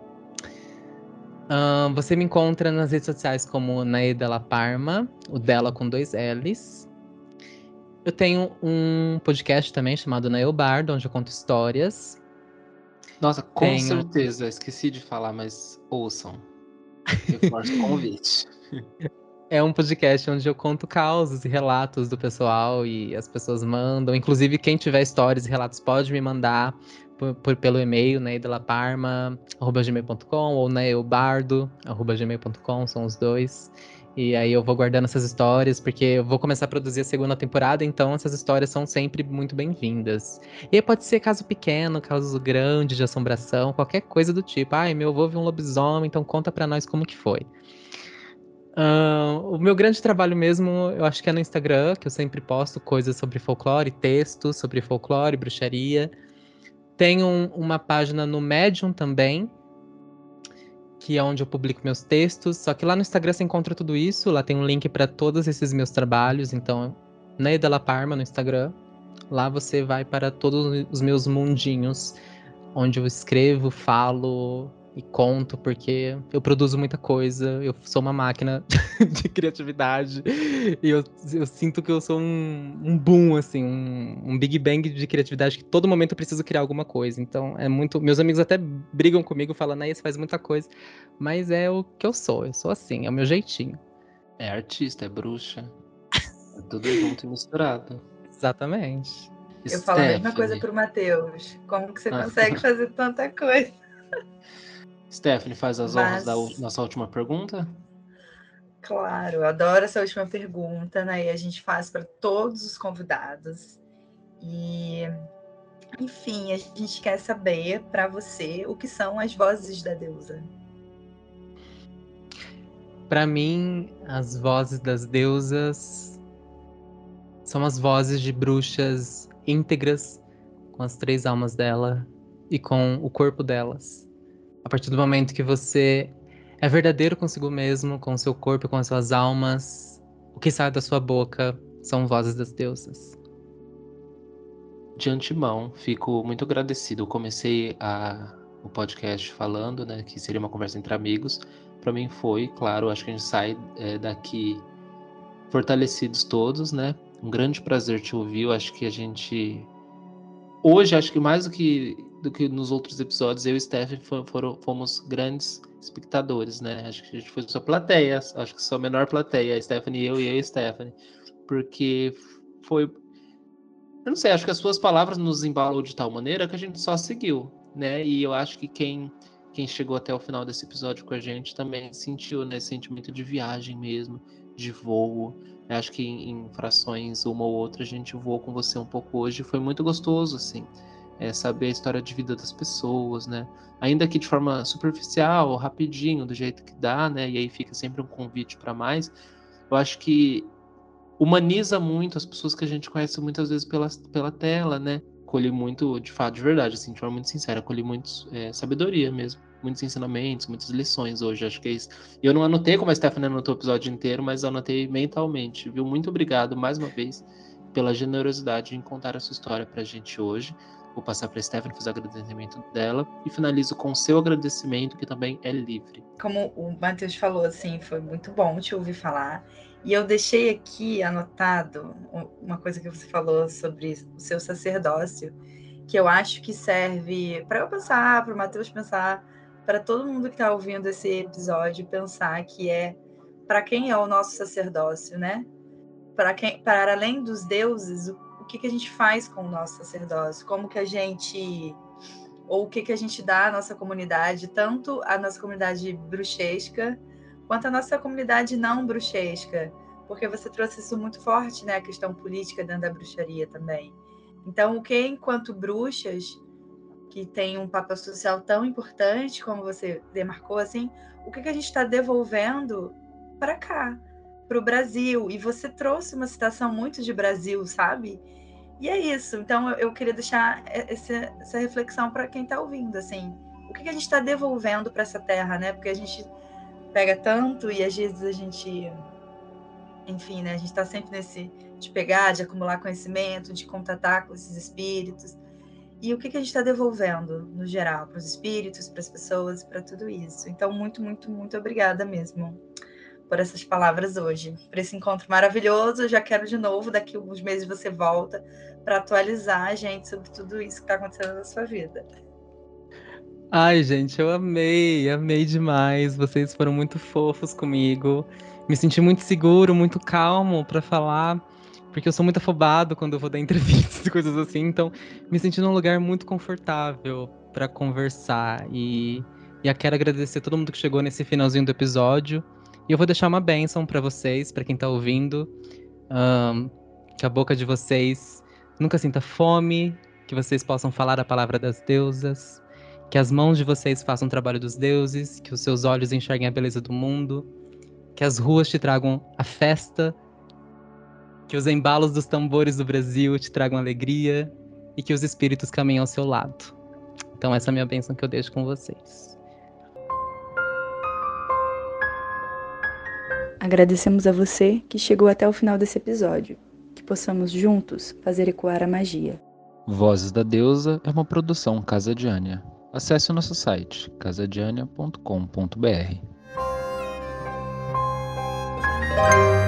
Uh, você me encontra nas redes sociais como Naeda La Parma, o dela com dois L's. Eu tenho um podcast também chamado Nail Bardo, onde eu conto histórias. Nossa, com Tenho... certeza. Esqueci de falar, mas ouçam. Reforço o convite. É um podcast onde eu conto causos e relatos do pessoal e as pessoas mandam. Inclusive, quem tiver histórias e relatos pode me mandar por, por pelo e-mail, né, gmail.com ou neobardo.gmail.com, são os dois. E aí eu vou guardando essas histórias, porque eu vou começar a produzir a segunda temporada, então essas histórias são sempre muito bem-vindas. E aí pode ser caso pequeno, caso grande de assombração, qualquer coisa do tipo. Ai, meu avô viu um lobisomem, então conta para nós como que foi. Uh, o meu grande trabalho mesmo, eu acho que é no Instagram, que eu sempre posto coisas sobre folclore, textos sobre folclore, bruxaria. Tenho um, uma página no Medium também, que é onde eu publico meus textos. Só que lá no Instagram você encontra tudo isso. Lá tem um link para todos esses meus trabalhos. Então, Neida La Parma no Instagram. Lá você vai para todos os meus mundinhos, onde eu escrevo, falo, e conto, porque eu produzo muita coisa, eu sou uma máquina de criatividade, e eu, eu, sinto que eu sou um, um boom, assim, um, um, big bang de criatividade, que todo momento eu preciso criar alguma coisa. Então, é muito. Meus amigos até brigam comigo, falando, aí você faz muita coisa, mas é o que eu sou, eu sou assim, é o meu jeitinho. É artista, é bruxa, é tudo junto e misturado. Exatamente. Eu falo a mesma coisa pro Matheus. Como que você ah. consegue fazer tanta coisa? Stephanie, faz as Mas... honras da nossa última pergunta. Claro, eu adoro essa última pergunta, né? E a gente faz para todos os convidados. E, enfim, a gente quer saber para você o que são as vozes da deusa. Para mim, as vozes das deusas são as vozes de bruxas íntegras, com as três almas dela e com o corpo delas. A partir do momento que você é verdadeiro consigo mesmo, com o seu corpo, com as suas almas, o que sai da sua boca são vozes das deusas. De antemão, fico muito agradecido. Eu comecei a, o podcast falando, né, que seria uma conversa entre amigos. Para mim foi, claro, acho que a gente sai é, daqui fortalecidos todos, né? Um grande prazer te ouvir. Eu acho que a gente hoje acho que mais do que do que nos outros episódios, eu e Stephen foram, fomos grandes espectadores, né? Acho que a gente foi sua plateia, acho que sua menor plateia, Stephanie eu e eu e Stephanie, porque foi. Eu não sei, acho que as suas palavras nos embalou de tal maneira que a gente só seguiu, né? E eu acho que quem, quem chegou até o final desse episódio com a gente também sentiu, né? Sentimento de viagem mesmo, de voo. Eu acho que em, em frações, uma ou outra, a gente voou com você um pouco hoje. Foi muito gostoso, assim é, saber a história de vida das pessoas, né? Ainda que de forma superficial, rapidinho, do jeito que dá, né? E aí fica sempre um convite para mais. Eu acho que humaniza muito as pessoas que a gente conhece muitas vezes pela, pela tela, né? Colhi muito, de fato, de verdade, assim, de forma muito sincera, colhi muito é, sabedoria mesmo, muitos ensinamentos, muitas lições hoje, acho que é isso. Eu não anotei como a Stephanie anotou o episódio inteiro, mas anotei mentalmente, viu? Muito obrigado mais uma vez pela generosidade em contar a sua história pra gente hoje. Vou passar para a Stephanie fazer o agradecimento dela e finalizo com o seu agradecimento, que também é livre. Como o Matheus falou, assim, foi muito bom te ouvir falar. E eu deixei aqui anotado uma coisa que você falou sobre o seu sacerdócio, que eu acho que serve para eu pensar, para o Matheus pensar, para todo mundo que está ouvindo esse episódio pensar que é para quem é o nosso sacerdócio, né? Para quem, para além dos deuses, o que, que a gente faz com o nosso sacerdócio, como que a gente ou o que, que a gente dá à nossa comunidade, tanto a nossa comunidade bruxesca quanto a nossa comunidade não bruxesca, porque você trouxe isso muito forte, né, a questão política dentro da bruxaria também. Então, o que enquanto bruxas que tem um papel social tão importante como você demarcou assim, o que, que a gente está devolvendo para cá, para o Brasil? E você trouxe uma citação muito de Brasil, sabe? E é isso. Então eu, queria deixar essa, essa reflexão para quem está ouvindo, assim, o que, que a gente está devolvendo para essa terra, né? Porque a gente pega tanto e às vezes a gente, enfim, né? A gente está sempre nesse de pegar, de acumular conhecimento, de contatar com esses espíritos. E o que, que a gente está devolvendo no geral para os espíritos, para as pessoas, para tudo isso. Então muito, muito, muito obrigada mesmo por essas palavras hoje, por esse encontro maravilhoso. Eu já quero de novo, daqui a alguns meses você volta para atualizar a gente sobre tudo isso que está acontecendo na sua vida. Ai, gente, eu amei, amei demais. Vocês foram muito fofos comigo. Me senti muito seguro, muito calmo para falar, porque eu sou muito afobado quando eu vou dar entrevistas e coisas assim. Então, me senti num lugar muito confortável para conversar. E, e eu quero agradecer a todo mundo que chegou nesse finalzinho do episódio. E eu vou deixar uma bênção para vocês, para quem tá ouvindo. Um, que a boca de vocês nunca sinta fome, que vocês possam falar a palavra das deusas, que as mãos de vocês façam o trabalho dos deuses, que os seus olhos enxerguem a beleza do mundo, que as ruas te tragam a festa, que os embalos dos tambores do Brasil te tragam alegria e que os espíritos caminhem ao seu lado. Então essa é a minha bênção que eu deixo com vocês. Agradecemos a você que chegou até o final desse episódio. Que possamos juntos fazer ecoar a magia. Vozes da Deusa é uma produção Casa de Ania. Acesse o nosso site casadiania.com.br.